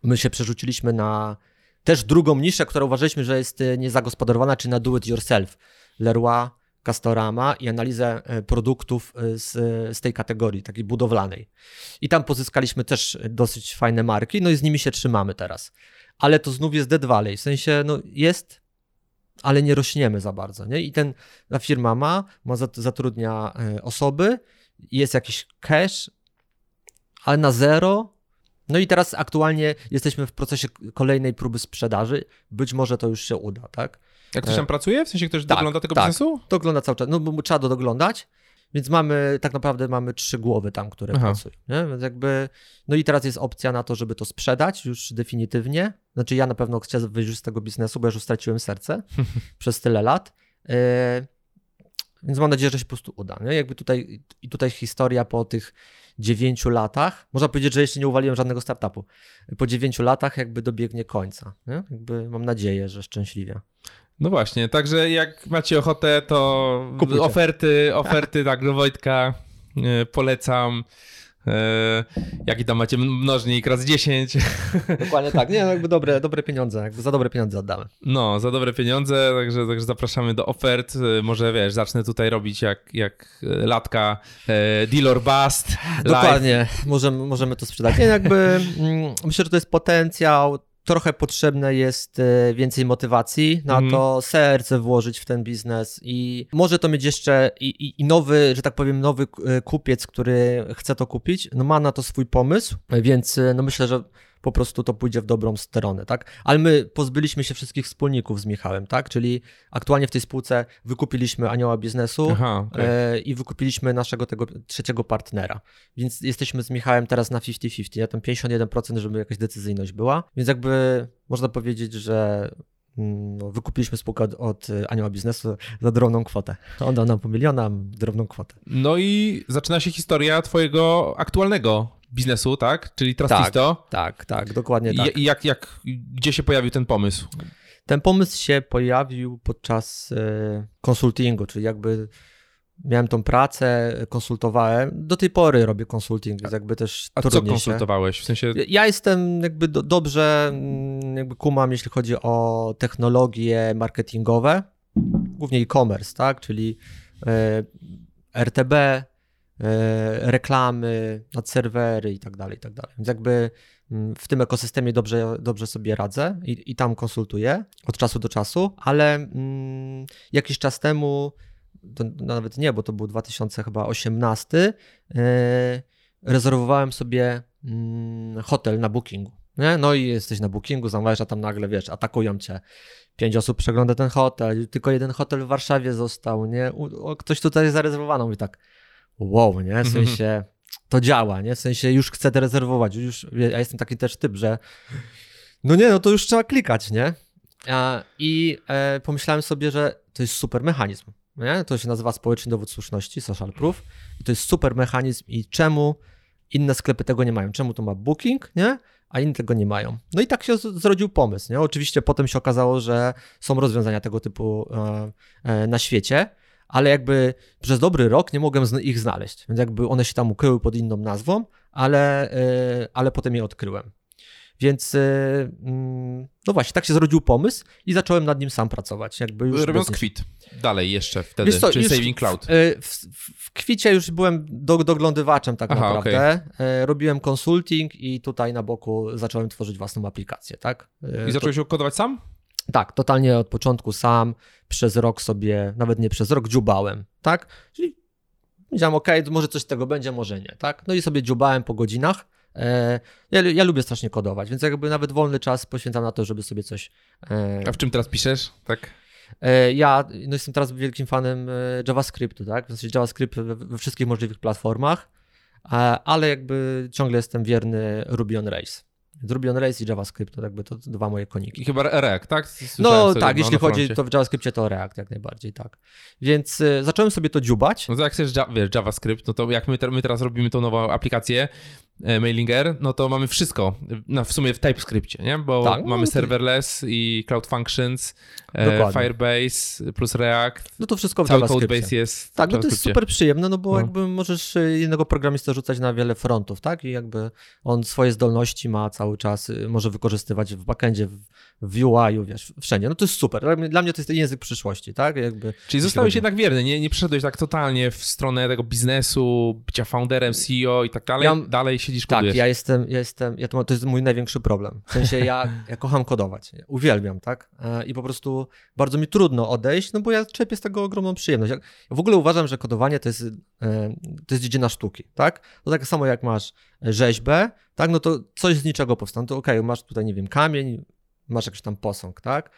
my się przerzucili na też drugą niszę, która uważaliśmy, że jest e, niezagospodarowana, czy na do it yourself. Leroy, Castorama i analizę e, produktów e, z, z tej kategorii, takiej budowlanej. I tam pozyskaliśmy też dosyć fajne marki, no i z nimi się trzymamy teraz. Ale to znów jest dead valley, w sensie no jest, ale nie rośniemy za bardzo. Nie? I ten, ta firma ma, ma zat- zatrudnia e, osoby, jest jakiś cash, ale na zero. No i teraz aktualnie jesteśmy w procesie kolejnej próby sprzedaży. Być może to już się uda, tak? Jak ktoś E, tam pracuje? W sensie ktoś tak, dogląda tego tak. biznesu? To ogląda cały czas, no bo trzeba to doglądać, więc mamy, tak naprawdę mamy trzy głowy tam, które Aha. pracują, nie? Więc jakby, no i teraz jest opcja na to, żeby to sprzedać już definitywnie, znaczy ja na pewno chcę wyjść już z tego biznesu, bo ja już straciłem serce przez tyle lat, E, więc mam nadzieję, że się po prostu uda, nie? Jakby tutaj, i tutaj historia po tych dziewięciu latach, można powiedzieć, że jeszcze nie uwaliłem żadnego startupu, po dziewięciu latach jakby dobiegnie końca, nie? Jakby mam nadzieję, że szczęśliwie. No właśnie, także jak macie ochotę, to Kupujcie. oferty, oferty tak do Wojtka e, polecam. E, jaki tam macie mnożnik raz 10. Dokładnie tak. Nie, no jakby dobre, dobre pieniądze, jakby za dobre pieniądze oddamy. No, za dobre pieniądze, także, także zapraszamy do ofert. E, może wiesz, zacznę tutaj robić jak, jak latka deal or bust. Dokładnie, możemy, możemy to sprzedać. Nie, jakby mm, myślę, że to jest potencjał trochę potrzebne jest e, więcej motywacji na mm. to, serce włożyć w ten biznes i może to mieć jeszcze i, i, i, nowy, że tak powiem, nowy e, kupiec, który chce to kupić, no ma na to swój pomysł, więc e, no myślę, że po prostu to pójdzie w dobrą stronę, tak? Ale my pozbyliśmy się wszystkich wspólników z Michałem, tak? Czyli aktualnie w tej spółce wykupiliśmy anioła biznesu Aha, okay. e, i wykupiliśmy naszego tego trzeciego partnera. Więc jesteśmy z Michałem teraz na 50-50, ja tam 51%, żeby jakaś decyzyjność była. Więc jakby można powiedzieć, że mm, no, wykupiliśmy spółkę od, od Anioła Biznesu za drobną kwotę. On dał nam po miliona, drobną kwotę. No i zaczyna się historia twojego aktualnego biznesu, tak? Czyli Trustisto. Tak, tak, tak dokładnie tak. I jak, jak, gdzie się pojawił ten pomysł? Ten pomysł się pojawił podczas e, konsultingu, czyli jakby miałem tą pracę, konsultowałem. Do tej pory robię konsulting, więc jakby też A co konsultowałeś? W sensie... Ja jestem jakby do, dobrze, mm, jakby kumam, jeśli chodzi o technologie marketingowe, głównie e-commerce, tak? Czyli e, RTB, reklamy, nad serwery i tak dalej, i tak dalej. Więc jakby mm, w tym ekosystemie dobrze, dobrze sobie radzę i, i tam konsultuję od czasu do czasu, ale mm, jakiś czas temu, to nawet nie, bo to był 2018, e, rezerwowałem sobie mm, hotel na bookingu. Nie? No i jesteś na bookingu, zamawiasz, a tam nagle, wiesz, atakują cię. Pięć osób przegląda ten hotel, tylko jeden hotel w Warszawie został, nie? U, ktoś tutaj zarezerwowano i tak wow, nie? W mhm. sensie to działa, nie? W sensie już chcę te rezerwować. Już, ja jestem taki też typ, że no nie, no to już trzeba klikać, nie? I e, pomyślałem sobie, że to jest super mechanizm. Nie? To się nazywa społeczny dowód słuszności, social proof. I to jest super mechanizm i czemu inne sklepy tego nie mają? Czemu to ma Booking, nie? a inni tego nie mają. No i tak się zrodził pomysł. Nie? Oczywiście potem się okazało, że są rozwiązania tego typu e, e, na świecie, ale jakby przez dobry rok nie mogłem ich znaleźć, więc jakby one się tam ukryły pod inną nazwą, ale, e, ale potem je odkryłem. Więc e, mm, no właśnie, tak się zrodził pomysł i zacząłem nad nim sam pracować. Jakby już Robiąc kwit dalej jeszcze wtedy, co, czyli Saving Cloud. E, w, w, kwicie już byłem do, doglądywaczem tak Aha, naprawdę. Okay. Robiłem konsulting i tutaj na boku zacząłem tworzyć własną aplikację, tak? I zacząłeś to... kodować sam? Tak, totalnie od początku sam, przez rok sobie, nawet nie przez rok, dziubałem, tak? Czyli wiedziałem, ok, może coś z tego będzie, może nie, tak? No i sobie dziubałem po godzinach. E, ja, ja, lubię strasznie kodować, więc jakby nawet wolny czas poświęcam na to, żeby sobie coś... E, A w czym teraz piszesz, tak? E, ja no jestem teraz wielkim fanem JavaScriptu, tak? W sensie JavaScript we, we wszystkich możliwych platformach, ale jakby ciągle jestem wierny Ruby on Rails. Ruby on Rails i JavaScript to jakby to dwa moje koniki. I chyba React, tak? Słyszałem no tak, jeśli chodzi, to w JavaScriptie to React jak najbardziej, tak. Więc y, zacząłem sobie to dziubać. No to jak chcesz wiesz, JavaScript, no to jak my, my teraz robimy tą nową aplikację, Mailinger, no to mamy wszystko no w sumie w TypeScriptie, nie? Bo tak, mamy no, serverless i Cloud Functions, e. Firebase plus React. No to wszystko w Cały codebase jest Tak, no to jest super przyjemne, no bo no. jakby możesz e, jednego programistę rzucać na wiele frontów, tak? I jakby on swoje zdolności ma cały czas, może wykorzystywać w backendzie, w, w UI, wiesz, wszędzie. No to jest super. Dla mnie to jest język przyszłości, tak? Jakby, Czyli zostałeś jednak wierny, nie, nie przyszedłeś tak totalnie w stronę tego biznesu, bycia founderem, CEO i tak dalej. Ja, dalej siedzisz, kodujesz. Tak, ja jestem, ja jestem, ja to, to jest mój największy problem. W sensie ja, ja kocham kodować, uwielbiam, tak? E, I po prostu bardzo mi trudno odejść, no bo ja czerpię z tego ogromną przyjemność. Ja w ogóle uważam, że kodowanie to jest, e, to jest dziedzina sztuki, tak? To tak samo jak masz rzeźbę, tak? No to coś z niczego powstanie. To okej, okay, masz tutaj, nie wiem, kamień, masz jakiś tam posąg, tak?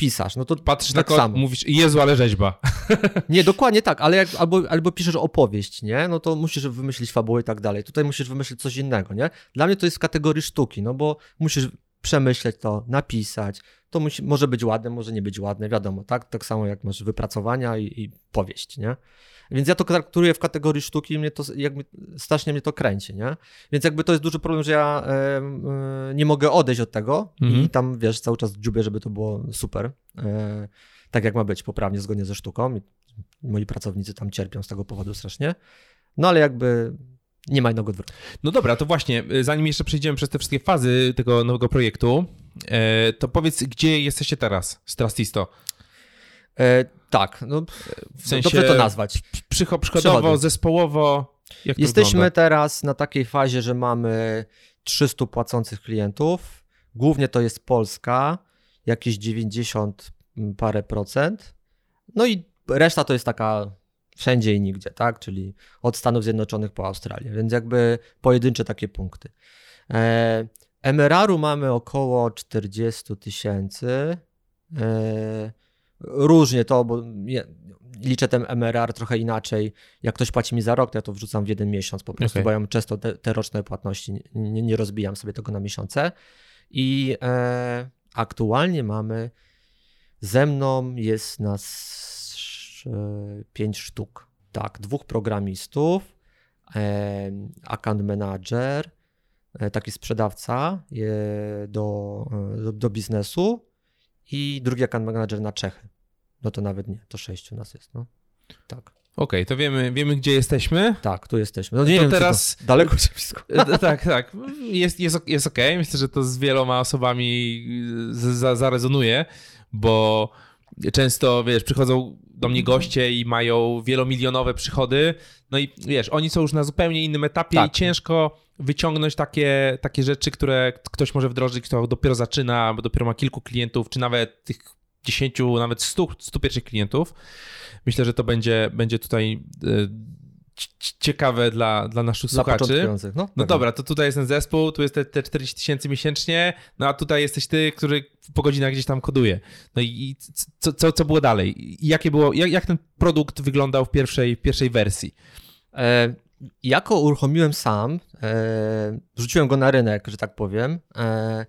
Pisarz, no to Patrzysz tak na samo. mówisz, Jezu, ale rzeźba. Nie, dokładnie tak, ale jak, albo, albo piszesz opowieść, nie? No to musisz wymyślić fabułę i tak dalej. Tutaj musisz wymyślić coś innego, nie? Dla mnie to jest w kategorii sztuki, no bo musisz przemyśleć to, napisać. To musi, może być ładne, może nie być ładne, wiadomo, tak? Tak samo jak masz wypracowania i, i powieść, nie? Więc ja to traktuję w kategorii sztuki i mnie to, jakby, strasznie mnie to kręci, nie? Więc jakby to jest duży problem, że ja e, e, nie mogę odejść od tego mhm. i tam, wiesz, cały czas dziubię, żeby to było super. E, tak jak ma być, poprawnie, zgodnie ze sztuką. I moi pracownicy tam cierpią z tego powodu strasznie. No ale jakby Nie ma innego odwrotu. No dobra, to właśnie, y, zanim jeszcze przejdziemy przez te wszystkie fazy tego nowego projektu, e, to powiedz, gdzie jesteście teraz z Trustisto? E, tak, no, w sensie dobrze to nazwać. Przycho, przychodowo, zespołowo. Jesteśmy wygląda? teraz na takiej fazie, że mamy 300 płacących klientów. Głównie to jest Polska, jakieś 90 parę procent. No i reszta to jest taka wszędzie i nigdzie, tak? Czyli od Stanów Zjednoczonych po Australię, więc jakby pojedyncze takie punkty. E, MRR-u mamy około 40 tysięcy. E, różnie to, bo ja liczę ten MRR trochę inaczej. Jak ktoś płaci mi za rok, to ja to wrzucam w jeden miesiąc po prostu, okay. bo ja mam często te, te, roczne płatności, nie, nie rozbijam sobie tego na miesiące. I e, aktualnie mamy, ze mną jest nas e, pięć sztuk. Tak, dwóch programistów, e, account manager, e, taki sprzedawca e, do, e, do, do biznesu i drugi account manager na Czechy. No to nawet nie, to sześciu nas jest, no. Tak. Okej, okay, to wiemy, wiemy, gdzie jesteśmy. Tak, tu jesteśmy. No nie to wiem, teraz to daleko czy blisko. E, tak, tak. Jest, jest, jest okej. Okay. Myślę, że to z wieloma osobami zarezonuje, bo często, wiesz, przychodzą do mnie goście i mają wielomilionowe przychody, no i wiesz, oni są już na zupełnie innym etapie tak. i ciężko wyciągnąć takie, takie rzeczy, które ktoś może wdrożyć, kto dopiero zaczyna, bo dopiero ma kilku klientów, czy nawet tych 10, nawet 100, 100 pierwszych klientów. Myślę, że to będzie, będzie tutaj e, ciekawe dla, dla naszych dla słuchaczy. No, no tak. dobra, to tutaj jest ten zespół, tu jest te, te 40 tysięcy miesięcznie, no a tutaj jesteś ty, który po godzinach gdzieś tam koduje. No i co, co, co było dalej? Jakie było, jak, jak ten produkt wyglądał w pierwszej, w pierwszej wersji? E, jako uruchomiłem sam, e, wrzuciłem go na rynek, że tak powiem. E,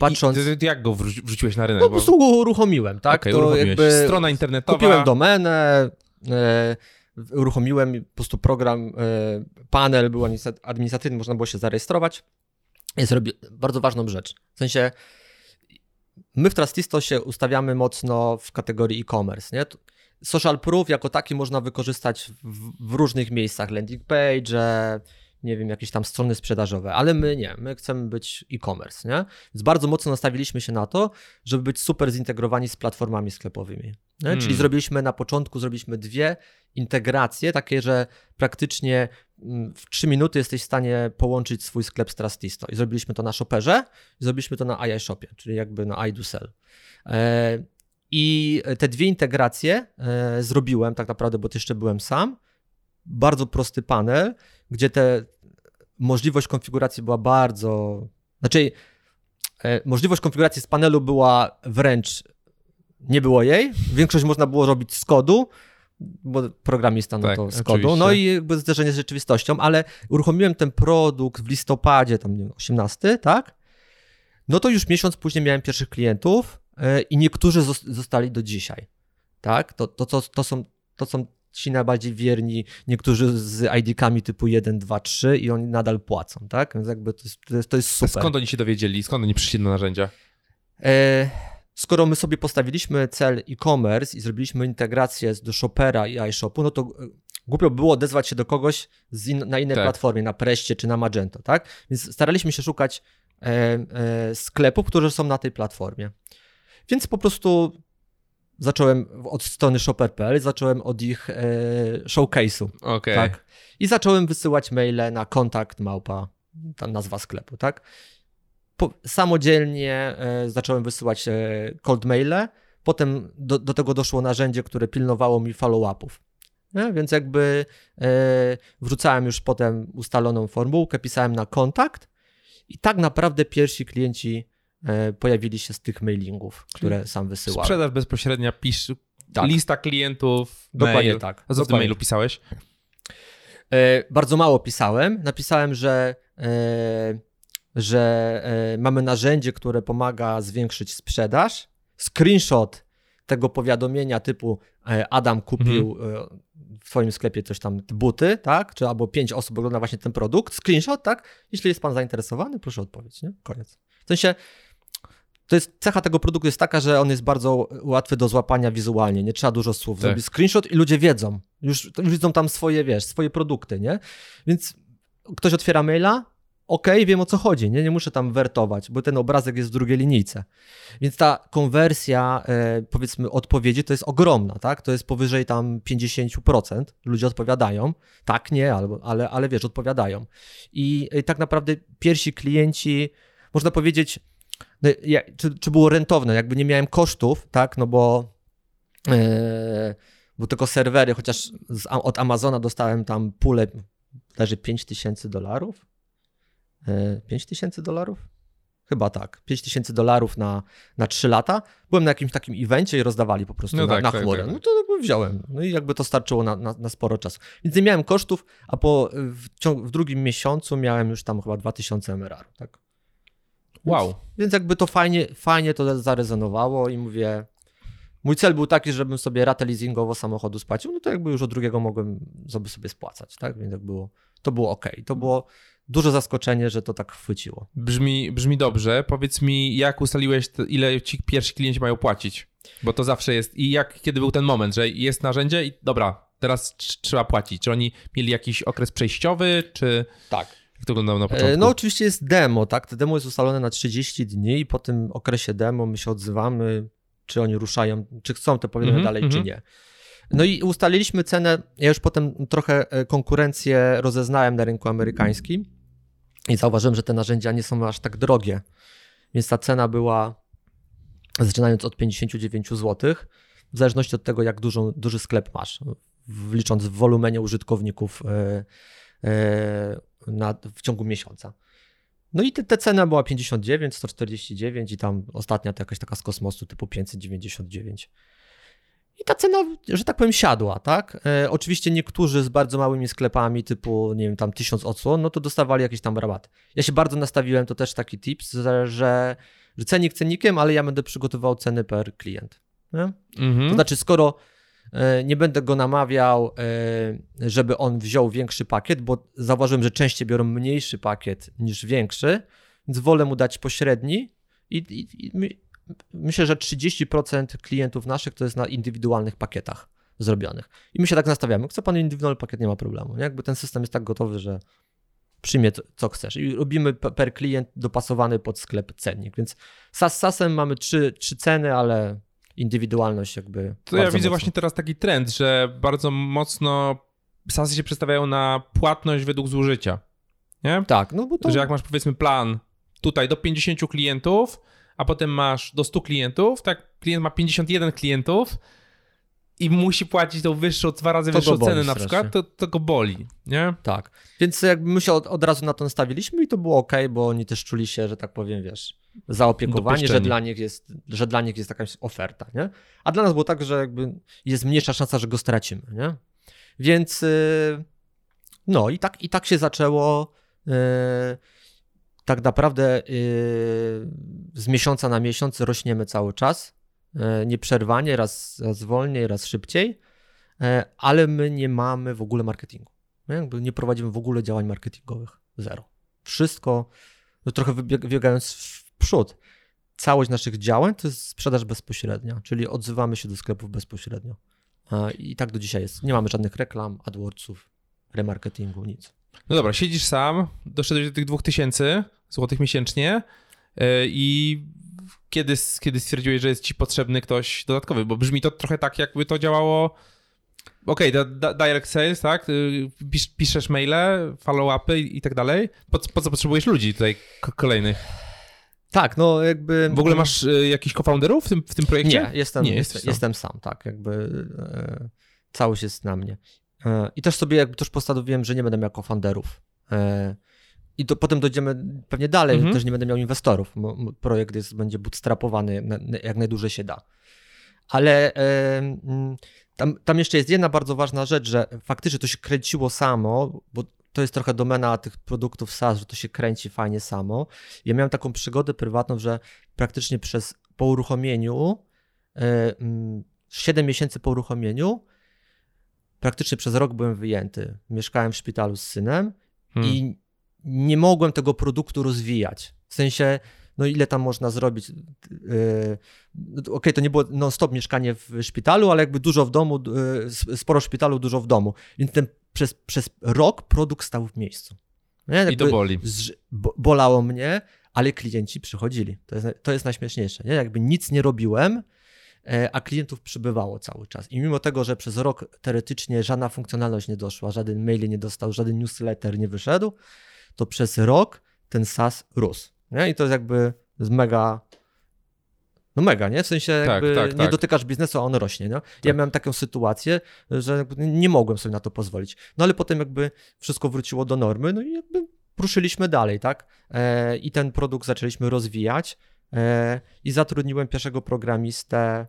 patrząc... I, jak go wrzuciłeś na rynek? No, po prostu go uruchomiłem, tak? Okay, to jakby Strona internetowa. Kupiłem domenę, e, uruchomiłem po prostu program, e, panel był administracyjny, można było się zarejestrować. I zrobił bardzo ważną rzecz. W sensie my w Trustisto się ustawiamy mocno w kategorii e-commerce, nie? Social proof jako taki można wykorzystać w, w różnych miejscach, landing page, nie wiem, jakieś tam strony sprzedażowe, ale my nie, my chcemy być e-commerce, nie? Więc bardzo mocno nastawiliśmy się na to, żeby być super zintegrowani z platformami sklepowymi. Hmm. Czyli zrobiliśmy na początku, zrobiliśmy dwie integracje, takie, że praktycznie mm, w 3 minuty jesteś w stanie połączyć swój sklep z Trustisto. I zrobiliśmy to na Shopperze, i zrobiliśmy to na iShopie, czyli jakby na iDoSell. E, I te dwie integracje e, zrobiłem tak naprawdę, bo jeszcze byłem sam. Bardzo prosty panel, gdzie te możliwość konfiguracji była bardzo. Znaczy, e, możliwość konfiguracji z panelu była wręcz. Nie było jej. Większość można było robić z kodu, bo programista no tak, to z kodu. Oczywiście. No i jakby zderzenie z rzeczywistością, ale uruchomiłem ten produkt w listopadzie, tam 18, tak? No to już miesiąc później miałem pierwszych klientów i niektórzy zostali do dzisiaj. Tak? To, to, to, to, są, to są ci najbardziej wierni, niektórzy z ID-kami typu 1, 2, 3 i oni nadal płacą, tak? Więc jakby to jest, to jest, to jest super. A skąd oni się dowiedzieli? Skąd oni przyszli do narzędzia? E, skoro my sobie postawiliśmy cel e-commerce i zrobiliśmy integrację do Shopera i iShopu, no to e, głupio było odezwać się do kogoś in, na innej tak. platformie, na Preście czy na Magento, tak? Więc staraliśmy się szukać e, e, sklepów, które są na tej platformie. Więc po prostu zacząłem od strony shopper.pl, zacząłem od ich e, showcase'u. Okay. Tak? I zacząłem wysyłać maile na kontakt małpa, tam nazwa sklepu, tak? Po, samodzielnie e, zacząłem wysyłać e, cold maile, potem do, do, tego doszło narzędzie, które pilnowało mi follow-upów. Nie? Więc jakby e, wrzucałem już potem ustaloną formułkę, pisałem na kontakt i tak naprawdę pierwsi klienci pojawili się z tych mailingów, które sam wysyłałem. Sprzedaż bezpośrednia, pisz, tak. lista klientów, Dokładnie mail. tak. A co w tym mailu pisałeś? E, bardzo mało pisałem. Napisałem, że, e, że e, mamy narzędzie, które pomaga zwiększyć sprzedaż. Screenshot tego powiadomienia typu e, Adam kupił mhm. E, w twoim sklepie coś tam, buty, tak? Czy albo pięć osób ogląda właśnie ten produkt. Screenshot, tak? Jeśli jest pan zainteresowany, proszę odpowiedź, nie? Koniec. W sensie to jest cecha tego produktu jest taka, że on jest bardzo łatwy do złapania wizualnie, nie trzeba dużo słów. Tak. Zrobi screenshot i ludzie wiedzą. Już, już widzą tam swoje, wiesz, swoje produkty, nie? Więc ktoś otwiera maila, ok, wiem o co chodzi, nie, nie muszę tam wertować, bo ten obrazek jest w drugiej linijce. Więc ta konwersja, e, powiedzmy, odpowiedzi to jest ogromna, tak? To jest powyżej tam 50%. Ludzie odpowiadają, tak, nie, albo, ale, ale wiesz, odpowiadają. I, i tak naprawdę pierwsi klienci, można powiedzieć, no, ja, czy, czy było rentowne, jakby nie miałem kosztów, tak, no bo. E, bo tylko serwery, chociaż z, od Amazona dostałem tam pulę, leży 5 tysięcy dolarów, 5 e, tysięcy dolarów? Chyba tak. 5 tysięcy dolarów na, na 3 lata. Byłem na jakimś takim evencie i rozdawali po prostu no na, tak, na tak, chmurę. Tak, tak. No to jakby wziąłem. No i jakby to starczyło na, na, na sporo czasu. Więc nie miałem kosztów, a po, w, ciąg, w drugim miesiącu miałem już tam chyba 2000 MRR. Tak? Wow. Więc, więc jakby to fajnie, fajnie to zarezonowało i mówię, mój cel był taki, żebym sobie ratę leasingowo samochodu spłacił, no to jakby już od drugiego mogłem sobie, sobie spłacać, tak? Więc jak było, to było ok. To było duże zaskoczenie, że to tak chwyciło. Brzmi, brzmi dobrze. Powiedz mi, jak ustaliłeś, ile ci pierwsi klienci mają płacić? Bo to zawsze jest. I jak, kiedy był ten moment, że jest narzędzie i dobra, teraz trzeba płacić. Czy oni mieli jakiś okres przejściowy, czy... Tak. Jak to wyglądało na początku? No oczywiście jest demo, tak? To demo jest ustalone na 30 dni i po tym okresie demo my się odzywamy, czy oni ruszają, czy chcą to powiedzmy mm -hmm, dalej, mm -hmm. czy mhm. nie. No i ustaliliśmy cenę. Ja już potem trochę e, konkurencję rozeznałem na rynku amerykańskim i zauważyłem, że te narzędzia nie są aż tak drogie. Więc ta cena była zaczynając od 59 zł, w zależności od tego, jak dużą, duży sklep masz, licząc w wolumenie użytkowników e, e, na, w ciągu miesiąca. No i te, te cena była 59, 149 i tam ostatnia to jakaś taka z kosmosu typu 599. I ta cena, że tak powiem, siadła, tak? E, oczywiście niektórzy z bardzo małymi sklepami, typu, nie wiem, tam tysiąc odsłon, no to dostawali jakieś tam rabaty. Ja się bardzo nastawiłem, to też taki tips, że, że, cenik cenikiem, ale ja będę przygotował ceny per klient. Mhm. To znaczy, skoro nie będę go namawiał, e, żeby on wziął większy pakiet, bo zauważyłem, że częściej biorą mniejszy pakiet niż większy, więc wolę mu dać pośredni i, i, i myślę, że 30% klientów naszych to jest na indywidualnych pakietach zrobionych. I my się tak nastawiamy. Chce pan indywidualny pakiet, nie ma problemu. Nie? Jakby ten system jest tak gotowy, że przyjmie to, co chcesz. I robimy per klient dopasowany pod sklep cennik. Więc SAS SASem mamy trzy, trzy ceny, ale indywidualność jakby. To ja widzę mocno. właśnie teraz taki trend, że bardzo mocno SASy się przedstawiają na płatność według zużycia. Nie? Tak, no bo to. Że jak masz powiedzmy plan tutaj do 50 klientów, a potem masz do 100 klientów, tak klient ma 51 klientów i musi płacić tą wyższą, dwa razy to wyższą cenę na przykład, to, to go boli, nie? Tak, więc jakby my się od, od razu na to nastawiliśmy i to było ok, bo oni też czuli się, że tak powiem, wiesz, zaopiekowani, że dla, nich jest, że dla nich jest jakaś oferta, nie? A dla nas było tak, że jakby jest mniejsza szansa, że go stracimy, nie? Więc yy, no i tak, i tak się zaczęło. Yy, tak naprawdę yy, z miesiąca na miesiąc rośniemy cały czas, nieprzerwanie, raz, raz wolniej, raz szybciej, ale my nie mamy w ogóle marketingu. Jakby nie prowadzimy w ogóle działań marketingowych. Zero. Wszystko, no trochę wybiegając w przód, całość naszych działań to jest sprzedaż bezpośrednia, czyli odzywamy się do sklepów bezpośrednio. I tak do dzisiaj jest. Nie mamy żadnych reklam, AdWordsów, remarketingu, nic. No dobra, siedzisz sam, doszedłeś do tych 2000 złotych miesięcznie e, i kiedy, kiedy stwierdziłeś, że jest ci potrzebny ktoś dodatkowy? Bo brzmi to trochę tak, jakby to działało. Okej, okay, direct sales, tak? Y, pisz, piszesz maile, follow-upy i tak dalej. Po, po co potrzebujesz ludzi tutaj kolejnych? Tak, no jakby. W ogóle masz y, jakichś co-founderów w tym, w tym projekcie? Nie, jestem, Nie, jestem, jestem sam, tak. Jakby e, całość jest na mnie. E, I też sobie jakby też postanowiłem, że nie będę miał co-founderów. E, I to, potem dojdziemy pewnie dalej, mhm. też nie będę miał inwestorów. Bo projekt jest, będzie bootstrapowany jak najdłużej się da. Ale e, mm, tam, tam jeszcze jest jedna bardzo ważna rzecz, że faktycznie to się kręciło samo, bo to jest trochę domena tych produktów SaaS, że to się kręci fajnie samo. Ja miałem taką przygodę prywatną, że praktycznie przez po uruchomieniu, 7 mm, miesięcy po uruchomieniu, praktycznie przez rok byłem wyjęty. Mieszkałem w szpitalu z synem hmm. i nie mogłem tego produktu rozwijać. W sensie, no ile tam można zrobić? Yy, Okej, okay, to nie było non-stop mieszkanie w szpitalu, ale jakby dużo w domu, yy, sporo w szpitalu, dużo w domu. Więc ten, przez, przez rok produkt stał w miejscu. Nie? I to boli. bolało mnie, ale klienci przychodzili. To jest, to jest najśmieszniejsze. Nie? Jakby nic nie robiłem, e, a klientów przybywało cały czas. I mimo tego, że przez rok teoretycznie żadna funkcjonalność nie doszła, żaden mail nie dostał, żaden newsletter nie wyszedł, to przez rok ten SaaS rósł. Nie? I to jest jakby to jest mega. No mega, nie? W sensie Tak, jakby tak, nie tak. dotykasz biznesu, a on rośnie. Nie? Ja Tak. miałem taką sytuację, że nie mogłem sobie na to pozwolić. No ale potem jakby wszystko wróciło do normy, no i jakby ruszyliśmy dalej, tak? E, I ten produkt zaczęliśmy rozwijać e, i zatrudniłem pierwszego programistę,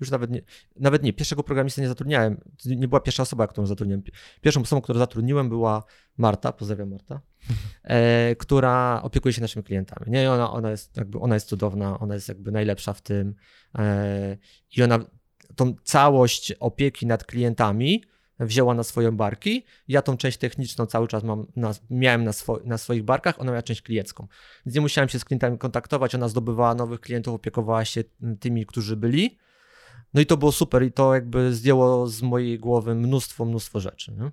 już nawet nie, nawet nie, pierwszego programistę nie zatrudniałem, nie była pierwsza osoba, którą zatrudniłem. Pierwszą osobą, którą zatrudniłem była Marta, pozdrawiam Marta, e, która opiekuje się naszymi klientami. Nie, ona, ona, jest, jakby, ona jest cudowna, ona jest jakby najlepsza w tym e, i ona tą całość opieki nad klientami wzięła na swoje barki. Ja tą część techniczną cały czas mam na, miałem na, swo, na swoich barkach, ona miała część kliencką. Więc nie musiałem się z klientami kontaktować, ona zdobywała nowych klientów, opiekowała się tymi, którzy byli. No i to było super i to jakby zdjęło z mojej głowy mnóstwo, mnóstwo rzeczy. Nie?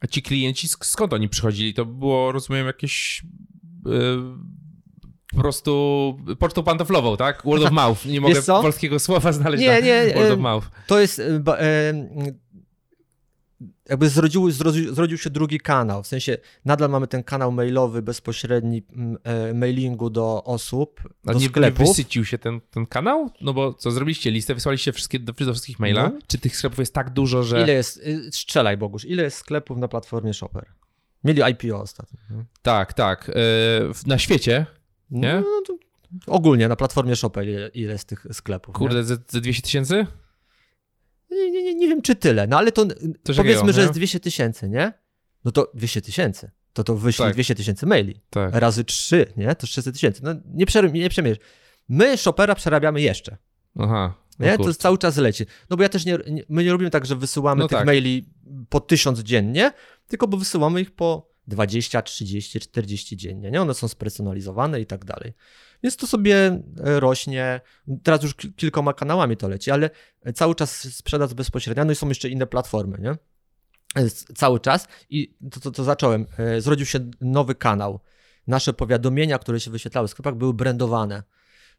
A ci klienci, sk- skąd oni przychodzili? To było, rozumiem, jakieś... Yy, po prostu pocztą pantoflową, tak? Word of mouth. Nie mogę polskiego słowa znaleźć. Nie, nie, Word of mouth. To jest. ba- e, Jakby zrodził, zrodził, zrodził się drugi kanał. W sensie nadal mamy ten kanał mailowy, bezpośredni mm, e, mailingu do osób, A do nie, nie sklepów. wysycił się ten, ten kanał? No bo co, zrobiliście listę, wysłaliście wszystkie, do, do wszystkich maila? No. Czy tych sklepów jest tak dużo, że... Ile jest, y, strzelaj Bogusz, ile jest sklepów na platformie Shopper? Mieli IPO ostatnio. nie? Tak, tak. W- na świecie, Nie? No, to ogólnie na platformie Shopper ile, ile jest tych sklepów. nie? kurde, ze, ze 200 tysięcy? Nie, nie, nie, wiem czy tyle, no ale to Coś powiedzmy, takiego, że jest 200 tysięcy, nie? No to 200 tysięcy. To to wyślij Tak. 200 tysięcy maili. Tak. Razy 3, nie? To 300 tysięcy. No nie, przer- nie przemierz. My Shopera przerabiamy jeszcze. Aha. no Nie? to kurczę. cały czas leci. No bo ja też nie, nie my nie robimy tak, że wysyłamy No tych tak. maili po tysiąc dziennie, tylko bo wysyłamy ich po 20, 30, 40 dziennie. Nie? One są spersonalizowane i tak dalej. Więc to sobie e, rośnie. Teraz już ki- kilkoma kanałami to leci, ale cały czas sprzedaż bezpośrednia, no i są jeszcze inne platformy, nie? S- Cały czas i to, to, to zacząłem. E, Zrodził się nowy kanał. Nasze powiadomienia, które się wyświetlały w sklepach, były brandowane.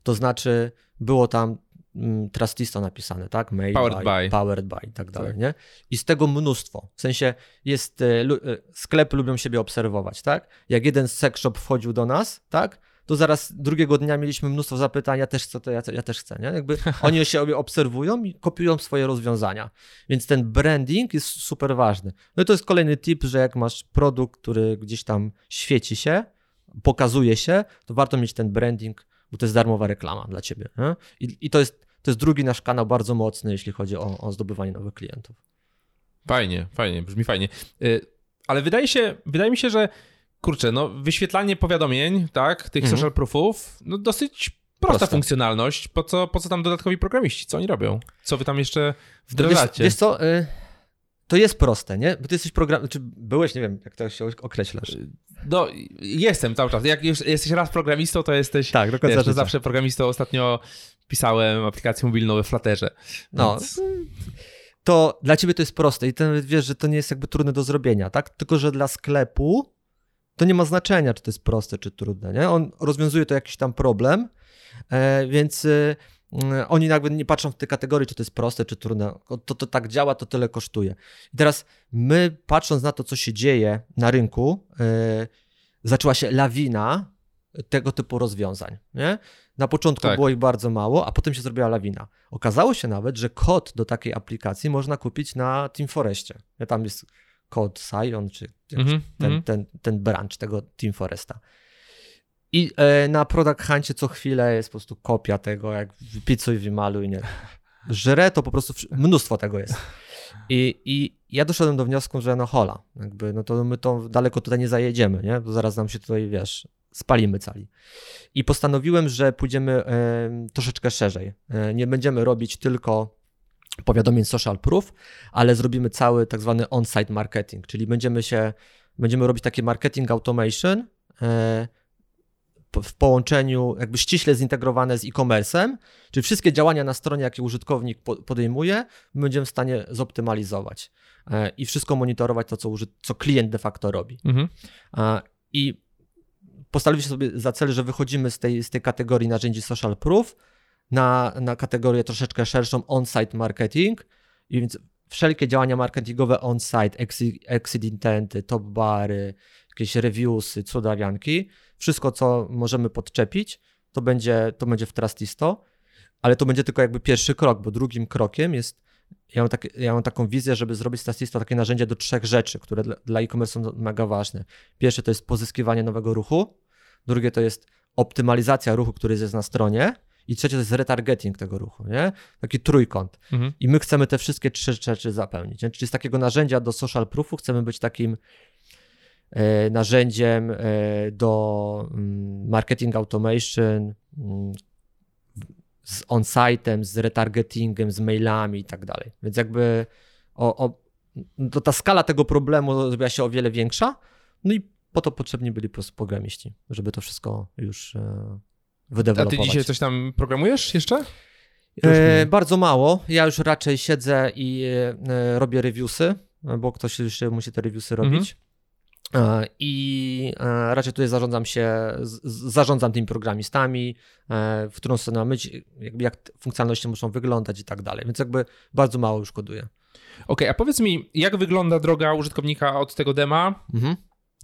To znaczy, było tam mm, Trustisto napisane, tak? Made Powered by. Powered by i tak dalej, Tak. nie? I z tego mnóstwo. W sensie jest, e, e, sklepy lubią siebie obserwować, tak? Jak jeden sex shop wchodził do nas, tak? To zaraz drugiego dnia mieliśmy mnóstwo zapytań, ja też chcę, to ja, ja też chcę, nie? Jakby oni się obserwują i kopiują swoje rozwiązania. Więc ten branding jest super ważny. No i to jest kolejny tip, że jak masz produkt, który gdzieś tam świeci się, pokazuje się, to warto mieć ten branding, bo to jest darmowa reklama dla ciebie. I, I to jest to jest drugi nasz kanał bardzo mocny, jeśli chodzi o, o zdobywanie nowych klientów. Fajnie, fajnie, brzmi fajnie. Y, Ale wydaje się, wydaje mi się, że kurczę, no wyświetlanie powiadomień, tak, tych Mhm. social proofów, no dosyć prosta Proste. funkcjonalność. Po co, po co tam dodatkowi programiści? Co oni robią? Co wy tam jeszcze Wiesz, wdrażacie? wiesz co, y, to jest proste, nie? Bo ty jesteś program... Czy byłeś, nie wiem, jak to się określasz. No, jestem cały czas. Jak już jesteś raz programistą, to jesteś Tak, do wiesz, końca życia. zawsze programistą. Ostatnio pisałem aplikację mobilną we Flutterze. No, Więc- to dla ciebie to jest proste i ty wiesz, że to nie jest jakby trudne do zrobienia, tak? Tylko, że dla sklepu to nie ma znaczenia, czy to jest proste, czy trudne, nie? On rozwiązuje to jakiś tam problem, e, więc e, oni jakby nie patrzą w te kategorie, czy to jest proste, czy trudne. To, to tak działa, to tyle kosztuje. I teraz my, patrząc na to, co się dzieje na rynku, e, zaczęła się lawina tego typu rozwiązań. Nie? Na początku Tak. było ich bardzo mało, a potem się zrobiła lawina. Okazało się nawet, że kod do takiej aplikacji można kupić na Team Forestie. Tam jest kod Sion, czy jakiś Mhm, ten, mhm. ten, ten branch tego Team Foresta. I e, na Product Huncie co chwilę jest po prostu kopia tego, jak wypicuj, wymaluj, nie. Żre to po prostu mnóstwo tego jest. I, I ja doszedłem do wniosku, że no hola, jakby, no to my to daleko tutaj nie zajedziemy, nie? Bo zaraz nam się tutaj, wiesz, spalimy cali. I postanowiłem, że pójdziemy e, troszeczkę szerzej. E, nie będziemy robić tylko powiadomień social proof, ale zrobimy cały tak zwany on-site marketing, czyli będziemy się, będziemy robić taki marketing automation, e, w połączeniu, jakby ściśle zintegrowane z e-commerce'em, czyli wszystkie działania na stronie, jakie użytkownik podejmuje, my będziemy w stanie zoptymalizować e, i wszystko monitorować to, co, co klient de facto robi. Mhm. I postawiliśmy sobie za cel, że wychodzimy z tej, z tej kategorii narzędzi social proof na, na kategorię troszeczkę szerszą on-site marketing, i więc wszelkie działania marketingowe on-site, exit intenty, top bary, jakieś reviewsy, cudawianki, wszystko, co możemy podczepić, to będzie, to będzie w Trustisto, ale to będzie tylko jakby pierwszy krok, bo drugim krokiem jest, ja mam, tak, ja mam taką wizję, żeby zrobić z Trustisto takie narzędzie do trzech rzeczy, które dla, dla e-commerce są mega ważne. Pierwsze to jest pozyskiwanie nowego ruchu, drugie to jest optymalizacja ruchu, który jest na stronie, i trzecie to jest retargeting tego ruchu, nie? Taki trójkąt. Mhm. I my chcemy te wszystkie trzy rzeczy zapełnić. Nie? Czyli z takiego narzędzia do social proofu chcemy być takim narzędziem e, do mm, marketing automation, mm, z on-site'em, z retargetingiem, z mailami i tak dalej. Więc jakby o, o, to ta skala tego problemu zrobiła się o wiele większa, no i po to potrzebni byli po prostu programiści, żeby to wszystko już e, wydevelopować. A ty dzisiaj coś tam programujesz jeszcze? E, bardzo mało. Ja już raczej siedzę i e, robię reviewsy, bo ktoś jeszcze musi te reviewsy robić. Mhm. E, I e, raczej tutaj zarządzam się, zarządzam tymi programistami, e, w którą stronę mamy, jakby jak funkcjonalności muszą wyglądać i tak dalej. Więc jakby bardzo mało już koduję. Okej, okay, a powiedz mi, jak wygląda droga użytkownika od tego dema mhm.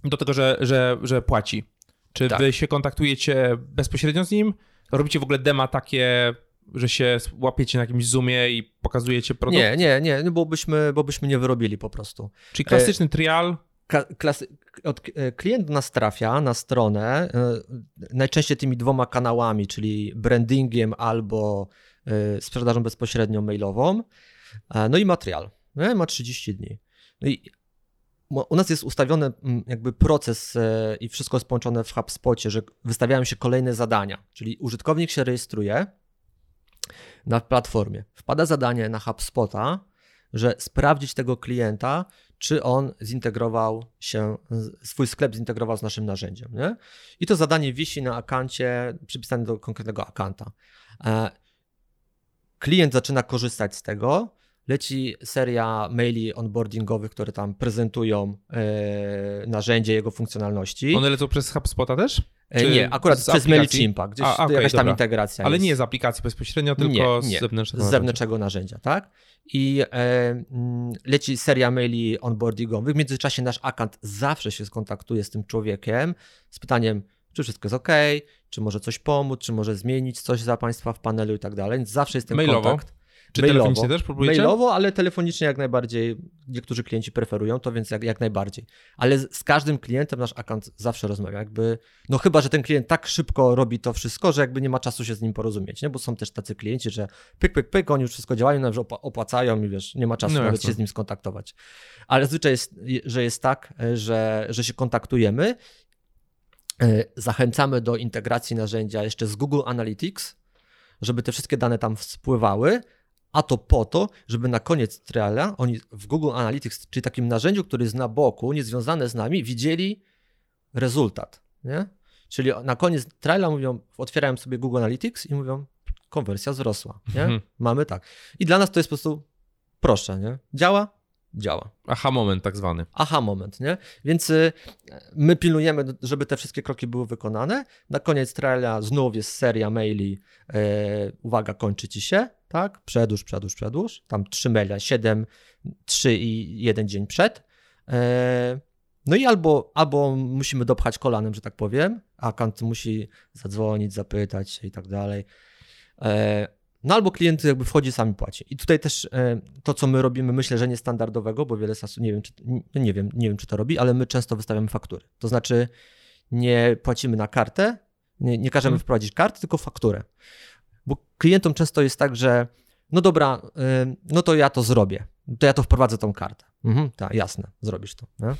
do tego, że, że, że płaci? Czy tak. wy się kontaktujecie bezpośrednio z nim? Robicie w ogóle dema takie, że się łapiecie na jakimś zoomie i pokazujecie produkt? Nie, nie, nie, no bo byśmy, bo byśmy nie wyrobili po prostu. Czyli klasyczny trial? Klasy, od, e, klient nas trafia na stronę e, najczęściej tymi dwoma kanałami, czyli brandingiem albo sprzedażą bezpośrednią mailową, no i materiał. Ma 30 dni. No i u nas jest ustawiony mm, jakby proces e, i wszystko jest połączone w HubSpocie, że wystawiają się kolejne zadania, czyli użytkownik się rejestruje na platformie, wpada zadanie na HubSpota, że sprawdzić tego klienta, czy on zintegrował się, swój sklep zintegrował z naszym narzędziem. Nie? I to zadanie wisi na akancie, przypisane do konkretnego akanta. E, klient zaczyna korzystać z tego, leci seria maili onboardingowych, które tam prezentują e, narzędzie, jego funkcjonalności. One lecą przez HubSpota też? E, Czy nie, akurat przez MailChimpa, gdzieś A, okay, jakaś tam dobra. integracja Ale jest. nie z aplikacji bezpośrednio, tylko nie, nie, z zewnętrznego, z zewnętrznego narzędzia. tak? I e, mm, leci seria maili onboardingowych. W międzyczasie nasz akant zawsze się skontaktuje z tym człowiekiem z pytaniem, czy wszystko jest ok, czy może coś pomóc, czy może zmienić coś za Państwa w panelu i tak dalej. Więc zawsze jest ten Mailowo. kontakt. Czy mailowo. telefonicznie też próbujecie? Mailowo, ale telefonicznie jak najbardziej. Niektórzy klienci preferują to, więc jak, jak najbardziej. Ale z, z każdym klientem nasz akant zawsze rozmawia. Jakby, no chyba, że ten klient tak szybko robi to wszystko, że jakby nie ma czasu się z nim porozumieć, nie? bo są też tacy klienci, że pyk, pyk, pyk, oni już wszystko działają, nawet opłacają i wiesz, nie ma czasu no nawet się z nim skontaktować. Ale zwyczaj jest, że jest tak, że, że się kontaktujemy, e, zachęcamy do integracji narzędzia jeszcze z Google Analytics, żeby te wszystkie dane tam spływały, a to po to, żeby na koniec triala oni w Google Analytics, czyli takim narzędziu, który jest na boku, niezwiązane z nami, widzieli rezultat. Nie? Czyli na koniec triala mówią, otwierają sobie Google Analytics i mówią, konwersja wzrosła. Nie? Mhm. Mamy tak. I dla nas to jest po prostu proszę. Nie? Działa? Działa. Aha moment tak zwany. Aha moment, nie? Więc y, my pilnujemy, żeby te wszystkie kroki były wykonane. Na koniec triala znów jest seria maili, yy, uwaga, kończy ci się tak? Przedłuż, przedłuż, przedłuż. Tam trzy maile, 7, 3 i jeden dzień przed. E, no i albo, albo musimy dopchać kolanem, że tak powiem, akant musi zadzwonić, zapytać się i tak dalej. E, no albo klient jakby wchodzi, sami płaci. I tutaj też e, to, co my robimy, myślę, że niestandardowego, bo wiele sasu, nie wiem, czy, nie wiem, nie wiem, czy to robi, ale my często wystawiamy faktury. To znaczy nie płacimy na kartę, nie, nie każemy hmm. wprowadzić karty, tylko fakturę. Bo klientom często jest tak, że no dobra, no to ja to zrobię. To ja to wprowadzę tą kartę. Mhm, tak, jasne, zrobisz to. Nie?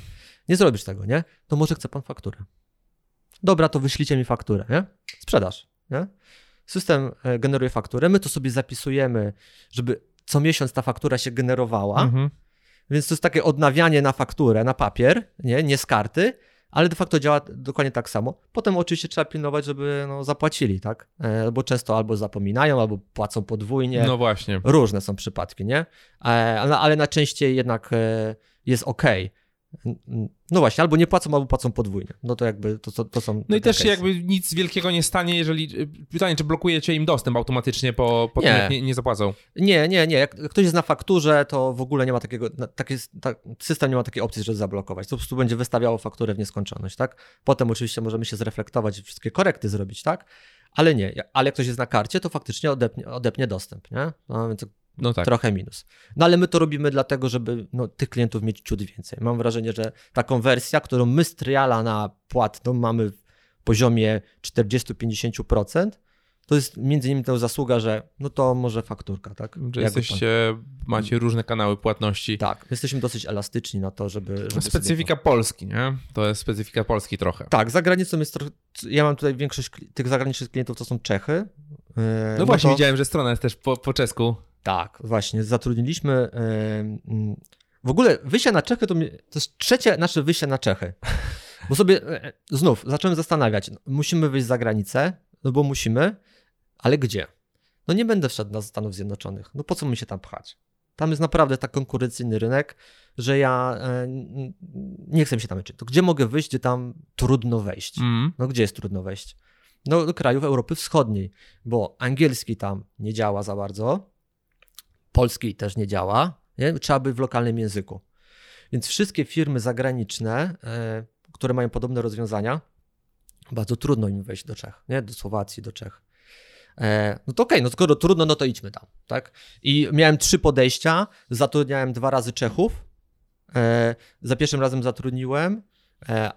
nie zrobisz tego, nie? To może chce pan fakturę. Dobra, to wyślijcie mi fakturę, nie? Sprzedaż, nie? System e, generuje fakturę, my to sobie zapisujemy, żeby co miesiąc ta faktura się generowała, mhm. więc to jest takie odnawianie na fakturę, na papier, nie, nie z karty, ale de facto działa dokładnie tak samo. Potem oczywiście trzeba pilnować, żeby no, zapłacili, tak? E, bo często albo zapominają, albo płacą podwójnie. No właśnie. Różne są przypadki, nie? E, ale, ale najczęściej jednak jest ok. No właśnie, albo nie płacą, albo płacą podwójnie. No to jakby to, to, to są. No i też się jakby nic wielkiego nie stanie, jeżeli. Y, pytanie, czy blokujecie im dostęp automatycznie po, po nie. tym, jak nie, nie zapłacą? Nie, nie, nie. Jak ktoś jest na fakturze, to w ogóle nie ma takiego. Taki, tak, system nie ma takiej opcji, żeby zablokować. To po prostu będzie wystawiało fakturę w nieskończoność, tak? Potem oczywiście możemy się zreflektować i wszystkie korekty zrobić, tak? Ale nie, ale jak ktoś jest na karcie, to faktycznie odepnie, odepnie dostęp, nie? No, więc no tak. trochę minus. No ale my to robimy dlatego, żeby no, tych klientów mieć ciut więcej. Mam wrażenie, że ta konwersja, którą my z triala na płatną mamy w poziomie 40-50%, to jest między innymi ta zasługa, że no to może fakturka, tak? Że jesteście, pan... macie różne kanały płatności. Tak, jesteśmy dosyć elastyczni na to, żeby... żeby specyfika to... Polski, nie? To jest specyfika Polski trochę. Tak, za granicą jest trochę... Ja mam tutaj większość tych zagranicznych klientów to są Czechy. No, no właśnie, to... widziałem, że strona jest też po, po czesku. Tak, właśnie, zatrudniliśmy. W ogóle wyjście na Czechy to, to jest trzecie nasze wyjście na Czechy. Bo sobie e, e, znów zacząłem zastanawiać, no, musimy wyjść za granicę, no bo musimy, ale gdzie? No nie będę wszedł na Stanów Zjednoczonych. No po co mi się tam pchać? Tam jest naprawdę tak konkurencyjny rynek, że ja e, nie chcę się tam męczyć. To gdzie mogę wyjść, gdzie tam trudno wejść? Mm. No gdzie jest trudno wejść? No do krajów Europy Wschodniej, bo angielski tam nie działa za bardzo, polskiej też nie działa, nie? trzeba by w lokalnym języku. Więc wszystkie firmy zagraniczne, e, które mają podobne rozwiązania, bardzo trudno im wejść do Czech, nie? do Słowacji, do Czech. E, no to okej, okay, no skoro trudno, no to idźmy tam, tak? I miałem trzy podejścia, zatrudniałem dwa razy Czechów, e, za pierwszym razem zatrudniłem,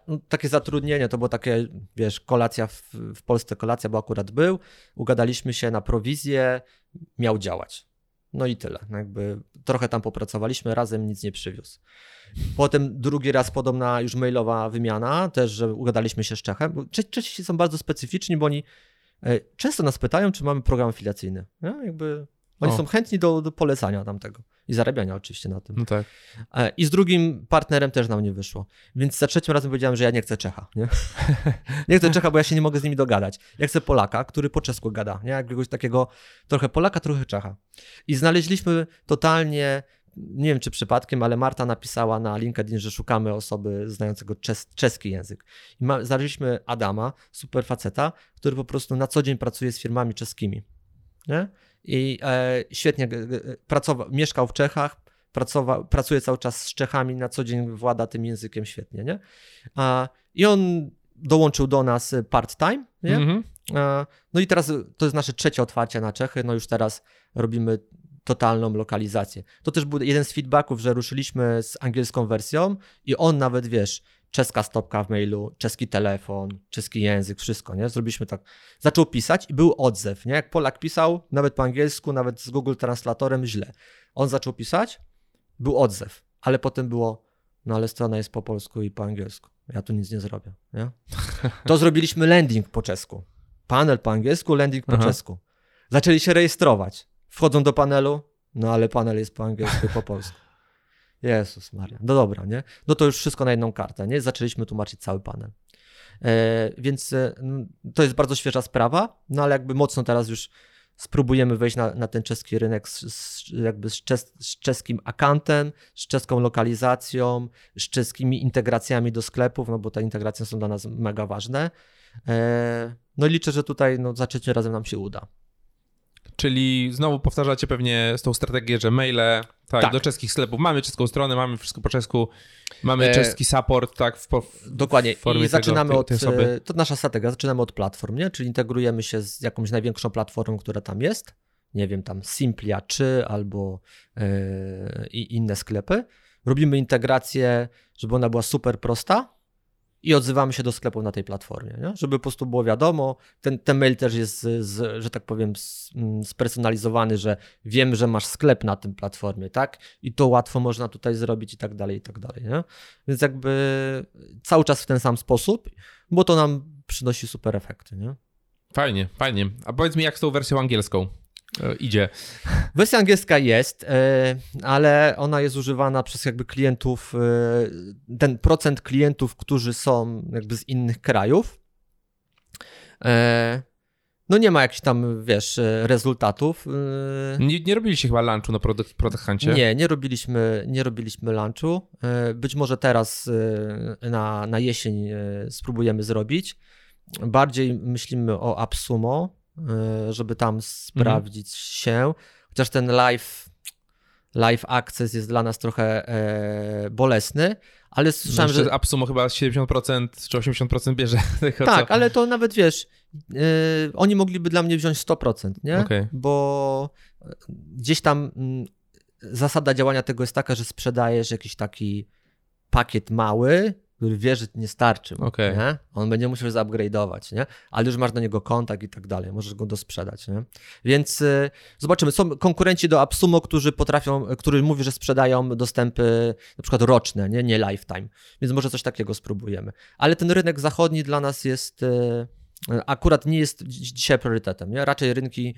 no, takie zatrudnienie to było takie, wiesz, kolacja w, w Polsce, kolacja, bo akurat był, ugadaliśmy się na prowizję, miał działać. No i tyle. No jakby trochę tam popracowaliśmy, razem nic nie przywiózł. Potem drugi raz podobna już mailowa wymiana, też, że ugadaliśmy się z Czechem. Czesi są bardzo specyficzni, bo oni e, często nas pytają, czy mamy program afiliacyjny. No, jakby oni o. są chętni do, do polecania tamtego i zarabiania oczywiście na tym. No tak. E, I z drugim partnerem też nam nie wyszło. Więc za trzecim razem powiedziałem, że ja nie chcę Czecha. Nie, nie chcę Czecha, bo ja się nie mogę z nimi dogadać. Ja chcę Polaka, który po czesku gada. Nie? Jakiegoś takiego trochę Polaka, trochę Czecha. I znaleźliśmy totalnie nie wiem czy przypadkiem, ale Marta napisała na LinkedIn, że szukamy osoby znającego czes czeski język. I ma, znaleźliśmy Adama, super faceta, który po prostu na co dzień pracuje z firmami czeskimi. Nie? I e, świetnie pracował, mieszkał w Czechach, pracował, pracuje cały czas z Czechami, na co dzień włada tym językiem świetnie, nie? A, I on dołączył do nas part-time, nie? Mm-hmm. A, no i teraz to jest nasze trzecie otwarcie na Czechy, no już teraz robimy totalną lokalizację. To też był jeden z feedbacków, że ruszyliśmy z angielską wersją i on nawet, wiesz, czeska stopka w mailu, czeski telefon, czeski język, wszystko, nie? Zrobiliśmy tak. Zaczął pisać i był odzew, nie? Jak Polak pisał, nawet po angielsku, nawet z Google Translatorem, źle. On zaczął pisać, był odzew, ale potem było, no ale strona jest po polsku i po angielsku. Ja tu nic nie zrobię, nie? To zrobiliśmy landing po czesku. Panel po angielsku, landing po Aha. czesku. Zaczęli się rejestrować. Wchodzą do panelu, no ale panel jest po angielsku i po polsku. Jezus Maria. No dobra, nie? No to już wszystko na jedną kartę, nie? Zaczęliśmy tłumaczyć cały panel. E, więc e, to jest bardzo świeża sprawa, no ale jakby mocno teraz już spróbujemy wejść na, na ten czeski rynek z, z jakby z, czes, z, czeskim akantem, z czeską lokalizacją, z czeskimi integracjami do sklepów, no bo te integracje są dla nas mega ważne. E, no i liczę, że tutaj no, za trzecim razem nam się uda. Czyli znowu powtarzacie pewnie z tą strategię, że maile tak, tak. do czeskich sklepów. Mamy czeską stronę, mamy wszystko po czesku, mamy e... czeski support, tak, w, w Dokładnie. formie I zaczynamy tego, tej, tej od, e, to nasza strategia, zaczynamy od platform, nie? Czyli integrujemy się z jakąś największą platformą, która tam jest, nie wiem, tam Simplia czy albo yy, inne sklepy. Robimy integrację, żeby ona była super prosta, i odzywamy się do sklepów na tej platformie, nie? żeby po prostu było wiadomo. Ten, ten mail też jest, z, z, że tak powiem, mm, spersonalizowany, że wiem, że masz sklep na tym platformie, tak? I to łatwo można tutaj zrobić i tak dalej, i tak dalej. Nie? Więc jakby cały czas w ten sam sposób, bo to nam przynosi super efekty. Nie? Fajnie, fajnie. A powiedz mi, jak z tą wersją angielską? E, idzie. Wersja angielska jest, e, ale ona jest używana przez jakby klientów, e, ten procent klientów, którzy są jakby z innych krajów. No nie ma jakichś tam, wiesz, rezultatów. Nie, nie robiliście chyba lunchu na Product, product Huncie? Nie, nie robiliśmy, nie robiliśmy lunchu. Być może teraz na, na jesień spróbujemy zrobić. Bardziej myślimy o AppSumo, żeby tam sprawdzić mhm. się. Chociaż ten live, live access jest dla nas trochę e, bolesny, ale słyszałem, no, że... AppSumo chyba 70% czy 80% bierze tego, Tak, co... ale to nawet wiesz, e, oni mogliby dla mnie wziąć 100%, nie? Okay. Bo gdzieś tam m, zasada działania tego jest taka, że sprzedajesz jakiś taki pakiet mały, który wie, że nie starczy. okay. nie? On będzie musiał zupgrade'ować, nie? ale już masz do niego kontakt i tak dalej, możesz go dosprzedać. Nie? Więc y, zobaczymy, są konkurenci do Absumo, którzy potrafią, który mówi, że sprzedają dostępy na przykład roczne, nie, nie lifetime, więc może coś takiego spróbujemy. Ale ten rynek zachodni dla nas jest y, akurat nie jest dzisiaj priorytetem, nie? raczej rynki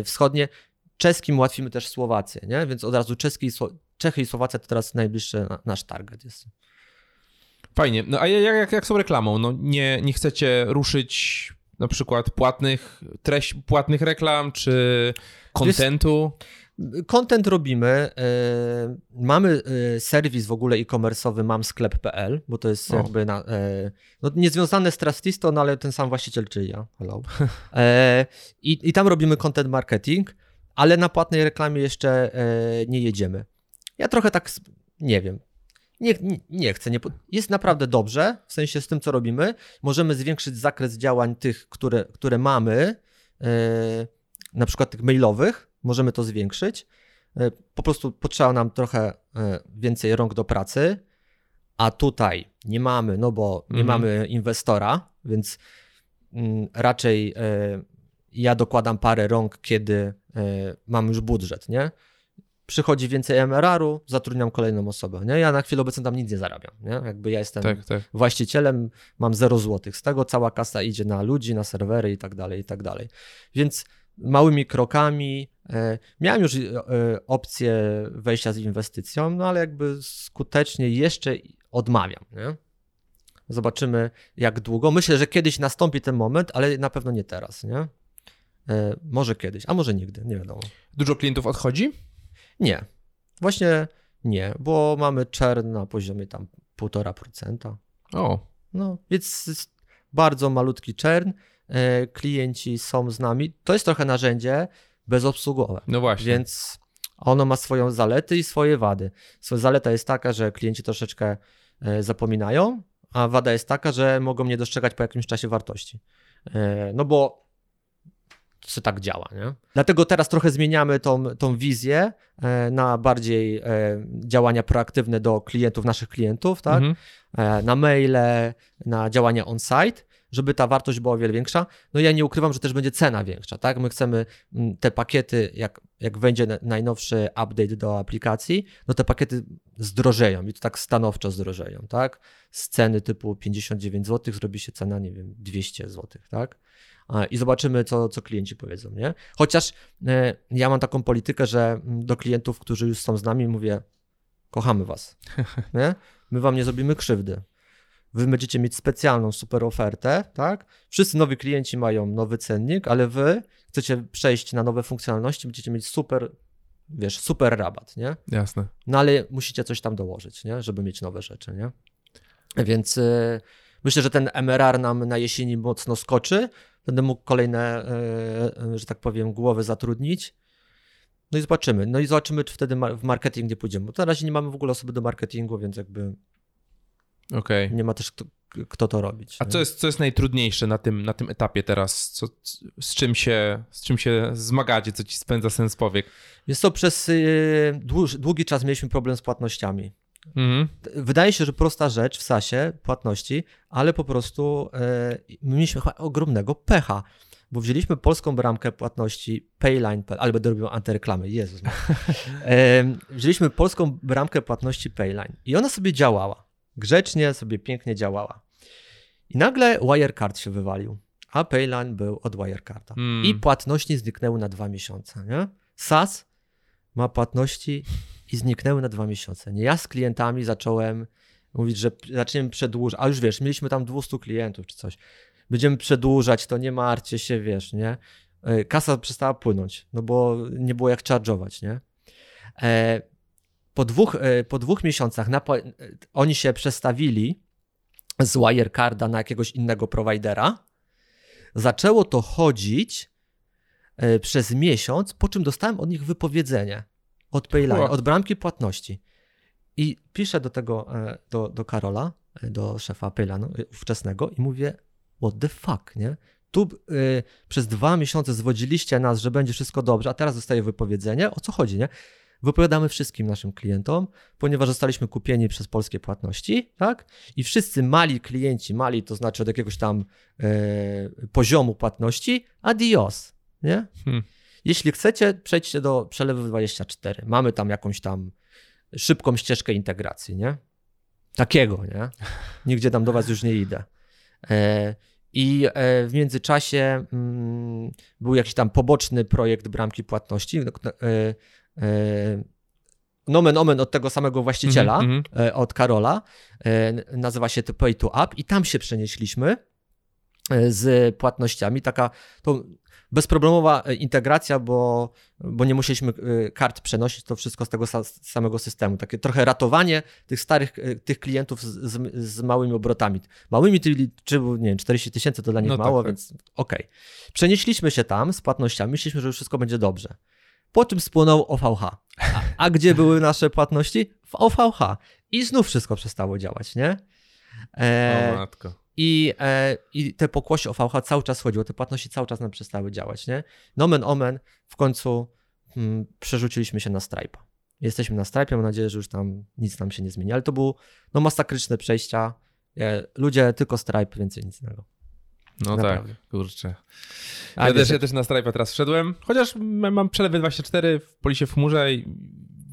y, wschodnie. Czeskim ułatwimy też Słowację, nie? więc od razu czeski, Czechy i Słowacja to teraz najbliższy nasz target jest. Fajnie. No a jak, jak, jak są reklamą? No nie, nie chcecie ruszyć na przykład płatnych treść, płatnych reklam, czy kontentu? Content robimy. E, mamy e, serwis w ogóle e-commerce'owy mamsklep.pl, bo to jest jakby na, e, no, niezwiązane z Trustisto, no ale ten sam właściciel, czyli ja. Hello. I, I tam robimy content marketing, ale na płatnej reklamie jeszcze nie jedziemy. Ja trochę tak, nie wiem, nie, nie, nie chcę. Nie, jest naprawdę dobrze, w sensie z tym, co robimy. Możemy zwiększyć zakres działań tych, które, które mamy, yy, na przykład tych mailowych, możemy to zwiększyć. Yy, po prostu potrzeba nam trochę yy, więcej rąk do pracy, a tutaj nie mamy, no bo nie mhm. mamy inwestora, więc mm, raczej ja dokładam parę rąk, kiedy mam już budżet, nie? Przychodzi więcej MRR-u, zatrudniam kolejną osobę. Nie? Ja na chwilę obecną tam nic nie zarabiam. Nie? Jakby ja jestem tak, tak. właścicielem, mam 0 złotych. Z tego cała kasa idzie na ludzi, na serwery i tak dalej, i tak dalej. Więc małymi krokami e, miałem już e, opcję wejścia z inwestycją, no ale jakby skutecznie jeszcze odmawiam. Nie? Zobaczymy jak długo. Myślę, że kiedyś nastąpi ten moment, ale na pewno nie teraz. Nie? E, może kiedyś, a może nigdy, nie wiadomo. Dużo klientów odchodzi? Nie. Właśnie nie, bo mamy czern na poziomie tam 1,5%. O. No, więc bardzo malutki czern. E, klienci są z nami. To jest trochę narzędzie bezobsługowe. No właśnie. Więc ono ma swoją zalety i swoje wady. Zaleta jest taka, że klienci troszeczkę e, zapominają, a wada jest taka, że mogą nie dostrzegać po jakimś czasie wartości. E, no bo to tak działa. Nie? Dlatego teraz trochę zmieniamy tą, tą wizję e, na bardziej e, działania proaktywne do klientów, naszych klientów, tak? Mhm. E, na maile, na działania on-site, żeby ta wartość była o wiele większa. No ja nie ukrywam, że też będzie cena większa, tak? My chcemy te pakiety, jak, jak będzie najnowszy update do aplikacji, no te pakiety zdrożeją i to tak stanowczo zdrożeją, tak? Z ceny typu 59 zł zrobi się cena, nie wiem, 200 zł, tak? I zobaczymy, co, co klienci powiedzą. Nie? Chociaż e, ja mam taką politykę, że mm, do klientów, którzy już są z nami, mówię: Kochamy was. Nie? My wam nie zrobimy krzywdy. Wy będziecie mieć specjalną super ofertę, tak? Wszyscy nowi klienci mają nowy cennik, ale wy chcecie przejść na nowe funkcjonalności, będziecie mieć super, wiesz, super rabat, nie? Jasne. No ale musicie coś tam dołożyć, nie? Żeby mieć nowe rzeczy, nie? Więc y, myślę, że ten MRR nam na jesieni mocno skoczy, będę mógł kolejne, e, e, że tak powiem, głowy zatrudnić. No i zobaczymy. No i zobaczymy, czy wtedy w marketing nie pójdziemy. Bo na razie nie mamy w ogóle osoby do marketingu, więc jakby okay. nie ma też kto, kto to robić. A co jest, co jest najtrudniejsze na tym, na tym etapie teraz? Co, z, czym się, z czym się zmagacie? Co ci spędza sens powiek? Jest to przez y, długi czas mieliśmy problem z płatnościami. Mhm. Wydaje się, że prosta rzecz w SASie, płatności, ale po prostu e, mieliśmy chyba ogromnego pecha, bo wzięliśmy polską bramkę płatności Payline, ale będę robił antyreklamy, Jezus. e, wzięliśmy polską bramkę płatności Payline i ona sobie działała. Grzecznie sobie pięknie działała. I nagle Wirecard się wywalił. a Payline był od Wirecarda. Mm. I płatności zniknęły na dwa miesiące, nie? SAS ma płatności i zniknęły na dwa miesiące. Nie, ja z klientami zacząłem mówić, że zaczniemy przedłużać, a już wiesz, mieliśmy tam 200 klientów czy coś. Będziemy przedłużać, to nie martwcie się, wiesz, nie? E, Kasa przestała płynąć, no bo nie było jak charge'ować, nie? E, Po dwóch, e, po dwóch miesiącach oni się przestawili z Wirecarda na jakiegoś innego prowajdera. Zaczęło to chodzić przez miesiąc, po czym dostałem od nich wypowiedzenie od Payline, od bramki płatności. I piszę do tego, e, do, do Karola, e, do szefa Payline'u e, ówczesnego i mówię, what the fuck, nie? Tu y, przez dwa miesiące zwodziliście nas, że będzie wszystko dobrze, a teraz dostaję wypowiedzenie. O co chodzi, nie? Wypowiadamy wszystkim naszym klientom, ponieważ zostaliśmy kupieni przez polskie płatności, tak? I wszyscy mali klienci, mali to znaczy od jakiegoś tam e, poziomu płatności, adios, nie? Hmm. Jeśli chcecie, przejdźcie do przelewu 24. Mamy tam jakąś tam szybką ścieżkę integracji, nie? Takiego, nie? Nigdzie tam do was już nie idę. E, I e, w międzyczasie mm, był jakiś tam poboczny projekt bramki płatności. E, e, Nomen omen od tego samego właściciela, mhm. e, od Karola. Nazywa się to Pay to Up i tam się przenieśliśmy z płatnościami. Taka to bezproblemowa e, integracja, bo, bo nie musieliśmy e, kart przenosić, to wszystko z tego samego systemu. Takie trochę ratowanie tych starych, e, tych klientów z, z, z małymi obrotami. Małymi, czy, nie wiem, 40 tysięcy to dla nich No tak, mało, tak. więc okej. Przenieśliśmy się tam z płatnościami, myśleliśmy, że już wszystko będzie dobrze. Po czym spłonął OVH. A, a gdzie były nasze płatności? W OVH. I znów wszystko przestało działać, nie? E, O matko. I, e, I te pokłosie OVH cały czas chodziło, te płatności cały czas nam przestały działać, nie? Nomen omen, w końcu mm, przerzuciliśmy się na Stripe'a. Jesteśmy na Stripe'ie, mam nadzieję, że już tam nic nam się nie zmieni, ale to było no, masakryczne przejścia. E, ludzie tylko Stripe, więcej nic innego. No Naprawdę. tak, kurczę. A Ja wiesz, też, ja też na Stripe'a teraz wszedłem, chociaż mam przelewy 24 w Polisie w chmurze i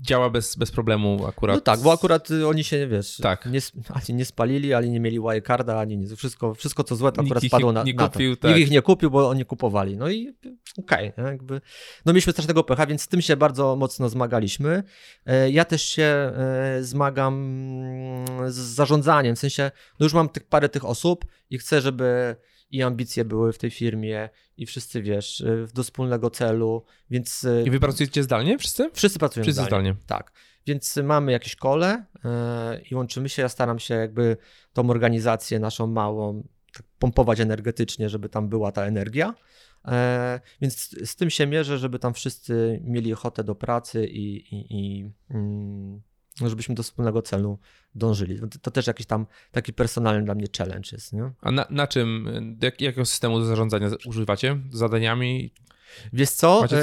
działa bez, bez problemu akurat. No tak, bo akurat y, oni się, wiesz, Tak. nie, ani nie spalili, ani nie mieli wirecarda, ani nic. Wszystko, wszystko co złe, to Nikt akurat spadło na, nie na kupił, tak. Nikt ich nie kupił, bo oni kupowali. No i okej, jakby. No mieliśmy strasznego pecha, więc z tym się bardzo mocno zmagaliśmy. E, Ja też się e, zmagam mm, z zarządzaniem, w sensie, no już mam tych, parę tych osób i chcę, żeby i ambicje były w tej firmie i wszyscy, wiesz, e, do wspólnego celu, więc e, I wy pracujecie zdalnie wszyscy? wszyscy pracują Wszyscy zdalnie. zdalnie. Tak. Więc mamy jakieś kole e, i łączymy się. Ja staram się jakby tą organizację naszą małą tak pompować energetycznie, żeby tam była ta energia. E, więc z, z tym się mierzę, żeby tam wszyscy mieli ochotę do pracy i, i, i mm, żebyśmy do wspólnego celu dążyli. To, też jakiś tam taki personalny dla mnie challenge jest. Nie? A na, na czym, jak, jakiego systemu zarządzania używacie? Zadaniami? Wiesz co? E,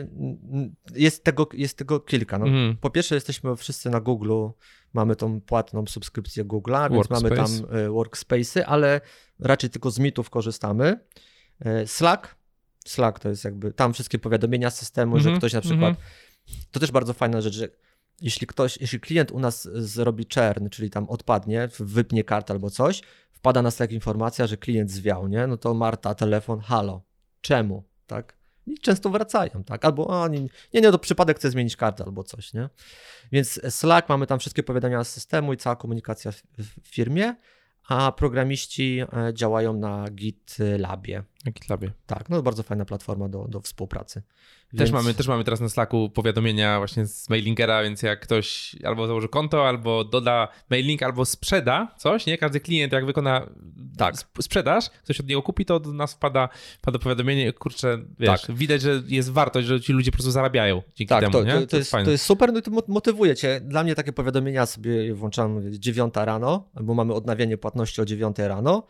n- jest, tego, jest tego kilka. No, Mhm. Po pierwsze, jesteśmy wszyscy na Google, mamy tą płatną subskrypcję Google'a, więc mamy tam Workspace. e, workspace'y, ale raczej tylko z mitów korzystamy. E, Slack. Slack to jest jakby tam wszystkie powiadomienia z systemu, że Mhm, ktoś na przykład. mhm. To też bardzo fajna rzecz, że jeśli ktoś, jeśli klient u nas zrobi churn, czyli tam odpadnie, wypnie kartę albo coś, wpada na Slack informacja, że klient zwiał, nie? No to Marta, telefon, halo, czemu, tak? I często wracają, tak? Albo nie, nie, nie, to przypadek chce zmienić kartę albo coś, nie? Więc Slack, mamy tam wszystkie powiadomienia z systemu i cała komunikacja w, w firmie, a programiści e, działają na GitLabie. Na GitLabie. Tak, no bardzo fajna platforma do, do współpracy. Też, Więc- mamy, też mamy teraz na Slacku powiadomienia właśnie z mailingera, więc jak ktoś albo założy konto, albo doda mailing, albo sprzeda coś, nie? Każdy klient jak wykona Tak. sp- sprzedaż, ktoś od niego kupi, to do nas wpada, wpada powiadomienie, kurczę, wiesz, Tak. widać, że jest wartość, że ci ludzie po prostu zarabiają dzięki Tak, temu, to, nie? to, to, jest, fajne. to jest super, no i to mo- motywuje cię. Dla mnie takie powiadomienia sobie włączam 9 rano, bo mamy odnawianie płatności o 9 rano.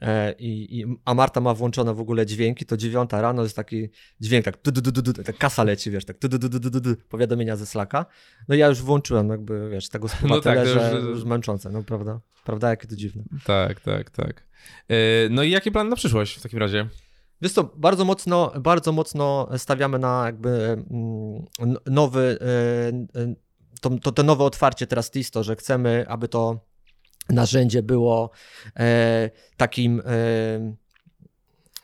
E, I, i, a Marta ma włączone w ogóle dźwięki, to 9 rano jest taki dźwięk, tak, du, du, du, du, du, tak kasa leci, wiesz, tak, du, du, du, du, du, du, du, powiadomienia ze Slacka. No ja już włączyłem, jakby, wiesz, tego No tak, że już- już męczące, no prawda? Prawda, jakie to dziwne. Tak, tak, tak. Yy, No i jakie plany na przyszłość w takim razie? Wiesz co, bardzo mocno, bardzo mocno stawiamy na jakby mm, nowy, e, e, to, to, to nowe otwarcie teraz Tisto, że chcemy, aby to narzędzie było e, takim e,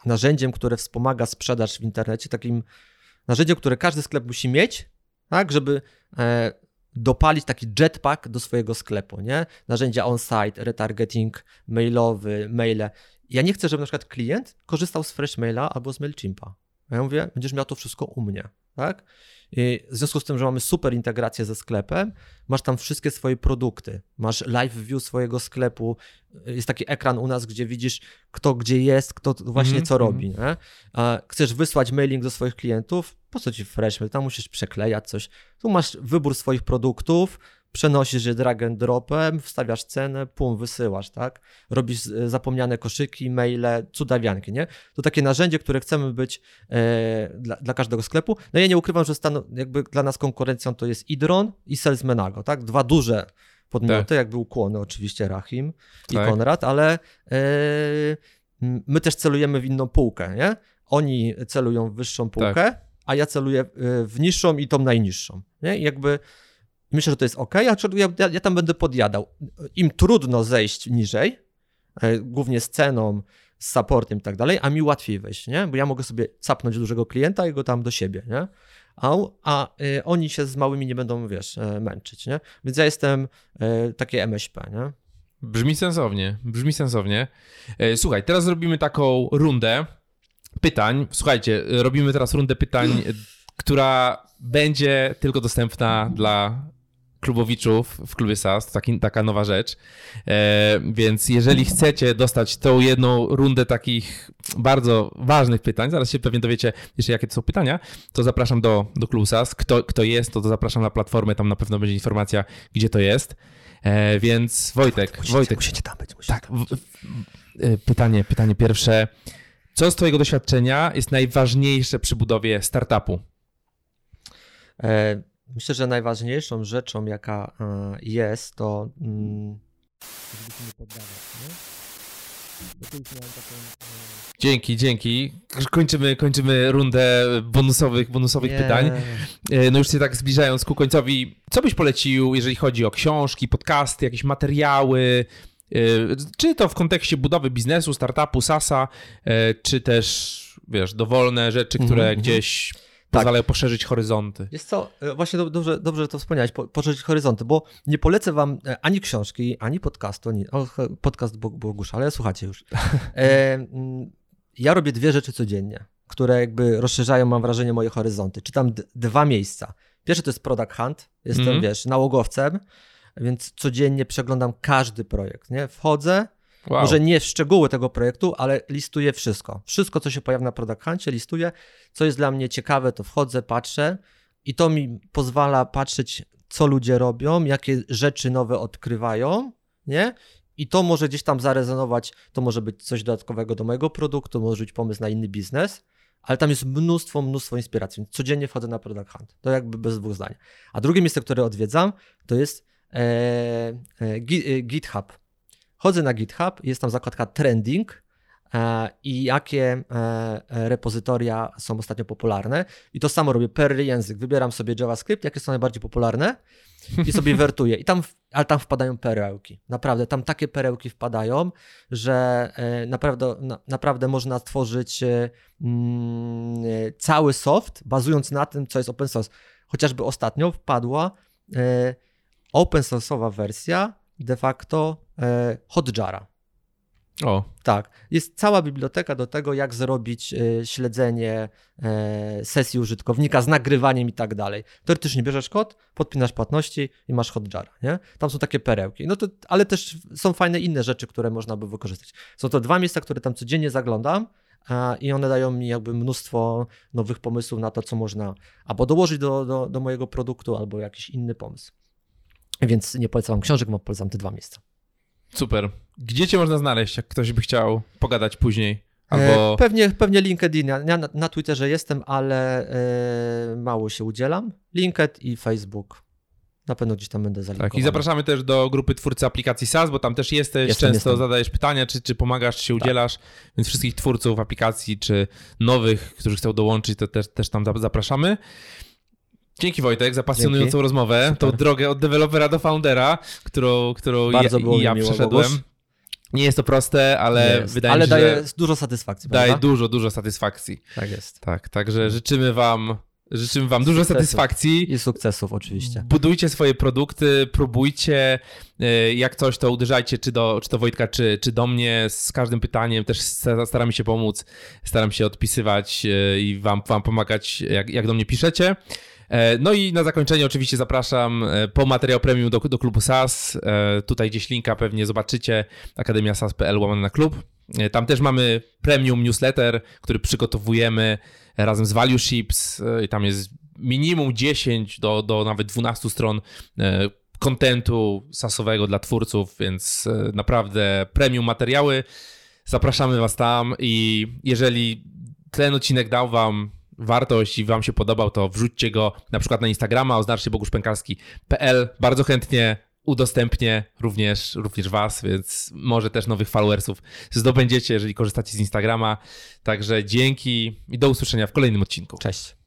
narzędziem, które wspomaga sprzedaż w internecie, takim narzędziem, które każdy sklep musi mieć, tak, żeby e, dopalić taki jetpack do swojego sklepu, nie? Narzędzia on-site, retargeting mailowy, maile. Ja nie chcę, żeby na przykład klient korzystał z Freshmaila albo z MailChimpa. Ja mówię, będziesz miał to wszystko u mnie, tak? W związku z tym, że mamy super integrację ze sklepem, masz tam wszystkie swoje produkty, masz live view swojego sklepu, jest taki ekran u nas, gdzie widzisz, kto gdzie jest, kto właśnie mm -hmm. co mhm. robi. Nie? A chcesz wysłać mailing do swoich klientów, po co ci Freshmail? Tam musisz przeklejać coś. Tu masz wybór swoich produktów, przenosisz je drag and dropem, wstawiasz cenę, pum, wysyłasz, tak? Robisz e, zapomniane koszyki, maile, cudawianki, nie? To takie narzędzie, które chcemy być e, dla, dla, każdego sklepu. No ja nie ukrywam, że stan, jakby dla nas konkurencją to jest Idron i Salesmenago, tak? Dwa duże podmioty, tak. jakby ukłony oczywiście Rahim i tak. Konrad, ale e, my też celujemy w inną półkę, nie? Oni celują w wyższą półkę, tak. a ja celuję e, w niższą i tą najniższą, nie? I jakby Myślę, że to jest ok, a ja, ja tam będę podjadał. Im trudno zejść niżej, e, głównie z ceną, z supportem i tak dalej, a mi łatwiej wejść, nie? Bo ja mogę sobie capnąć dużego klienta i go tam do siebie, nie? A, a y, oni się z małymi nie będą, wiesz, y, męczyć, nie? Więc ja jestem y, takie MŚP, nie? Brzmi sensownie, brzmi sensownie. Słuchaj, teraz robimy taką rundę pytań. Słuchajcie, robimy teraz rundę pytań, która będzie tylko dostępna dla klubowiczów w klubie SAS, to taki, taka nowa rzecz. E, więc jeżeli chcecie dostać tą jedną rundę takich bardzo ważnych pytań, zaraz się pewnie dowiecie jeszcze jakie to są pytania, to zapraszam do, do klubu SAS. Kto, kto jest, to, to zapraszam na platformę, tam na pewno będzie informacja, gdzie to jest. E, więc Wojtek, musicie, Wojtek. Musicie tam być. Musicie tak, tam być. E, pytanie, pytanie pierwsze. Co z Twojego doświadczenia jest najważniejsze przy budowie startupu? E, Myślę, że najważniejszą rzeczą, jaka e, jest, to mm, nie poddawać. E, dzięki, dzięki. Kończymy, kończymy rundę bonusowych, bonusowych pytań. E, no już się tak zbliżając ku końcowi, co byś polecił, jeżeli chodzi o książki, podcasty, jakieś materiały, czy to w kontekście budowy biznesu, startupu, SASA, czy też, wiesz, dowolne rzeczy, które mm -hmm. gdzieś. Pozwalają poszerzyć horyzonty. Jest co, e, właśnie dobrze, dobrze to wspomniałeś, po, poszerzyć horyzonty, bo nie polecę wam e, ani książki, ani podcastu, ani, o, podcast Bogusza, ale słuchacie już. E, mm, ja robię dwie rzeczy codziennie, które jakby rozszerzają, mam wrażenie, moje horyzonty. Czytam dwa miejsca. Pierwsze to jest Product Hunt, jestem, mm wiesz, nałogowcem, więc codziennie przeglądam każdy projekt, nie? Wchodzę, Wow. Może nie w szczegóły tego projektu, ale listuję wszystko. Wszystko, co się pojawia na Product Huncie, listuję. Co jest dla mnie ciekawe, to wchodzę, patrzę i to mi pozwala patrzeć, co ludzie robią, jakie rzeczy nowe odkrywają, nie? I to może gdzieś tam zarezonować, to może być coś dodatkowego do mojego produktu, może być pomysł na inny biznes, ale tam jest mnóstwo, mnóstwo inspiracji. Codziennie wchodzę na Product Hunt. To jakby bez dwóch zdań. A drugie miejsce, które odwiedzam, to jest e, e, e GitHub. Chodzę na GitHub, jest tam zakładka trending e, i jakie e, repozytoria są ostatnio popularne. I to samo robię per język. Wybieram sobie JavaScript, jakie są najbardziej popularne i sobie wertuję. I tam, ale tam wpadają perełki. Naprawdę, tam takie perełki wpadają, że e, naprawdę, naprawdę można tworzyć mm, cały soft bazując na tym, co jest open source. Chociażby ostatnio wpadła open source'owa wersja de facto e, Hotjara. O. Tak. Jest cała biblioteka do tego, jak zrobić e, śledzenie e, sesji użytkownika z nagrywaniem i tak dalej. Teoretycznie bierzesz kod, podpinasz płatności i masz Hotjara, nie? Tam są takie perełki. No to, ale też są fajne inne rzeczy, które można by wykorzystać. Są to dwa miejsca, które tam codziennie zaglądam i one dają mi jakby mnóstwo nowych pomysłów na to, co można albo dołożyć do, do, do mojego produktu, albo jakiś inny pomysł. Więc nie polecam książek, bo polecam te dwa miejsca. Super. Gdzie cię można znaleźć, jak ktoś by chciał pogadać później? Albo... E, pewnie, pewnie LinkedIn. Ja na, na Twitterze jestem, ale e, mało się udzielam. LinkedIn i Facebook. Na pewno gdzieś tam będę zalinkowany. Tak, i zapraszamy też do grupy twórcy aplikacji SaaS, bo tam też jesteś, jestem, często jestem. zadajesz pytania, czy, czy pomagasz, czy się tak. udzielasz, więc wszystkich twórców aplikacji, czy nowych, którzy chcą dołączyć, to też, też tam zapraszamy. Dzięki Wojtek za pasjonującą Dzięki. rozmowę, Super. tą drogę od dewelopera do foundera, którą, którą ja, ja przeszedłem. Nie jest to proste, ale Jest. wydaje ale mi się, daje że dużo satysfakcji, daje prawda? dużo, dużo satysfakcji. Tak jest. Tak, także życzymy wam, życzymy wam dużo Sukcesów. satysfakcji. I sukcesów oczywiście. Budujcie swoje produkty, próbujcie, e, jak coś to uderzajcie czy do, czy do Wojtka, czy, czy do mnie z każdym pytaniem, też sta- staramy się pomóc, staram się odpisywać e, i wam, wam pomagać, jak, jak do mnie piszecie. E, No i na zakończenie oczywiście zapraszam e, po materiał premium do, do klubu SAS. E, Tutaj gdzieś linka pewnie zobaczycie, akademiasas.pl łamane na klub. Tam też mamy premium newsletter, który przygotowujemy razem z Value Ships i tam jest minimum 10 do, do nawet 12 stron kontentu sasowego dla twórców, więc naprawdę premium materiały. Zapraszamy Was tam i jeżeli ten odcinek dał Wam wartość i Wam się podobał, to wrzućcie go na przykład na Instagrama, oznaczcie boguszpękalski.pl. Bardzo chętnie udostępnię również, również Was, więc może też nowych followersów zdobędziecie, jeżeli korzystacie z Instagrama. Także dzięki i do usłyszenia w kolejnym odcinku. Cześć.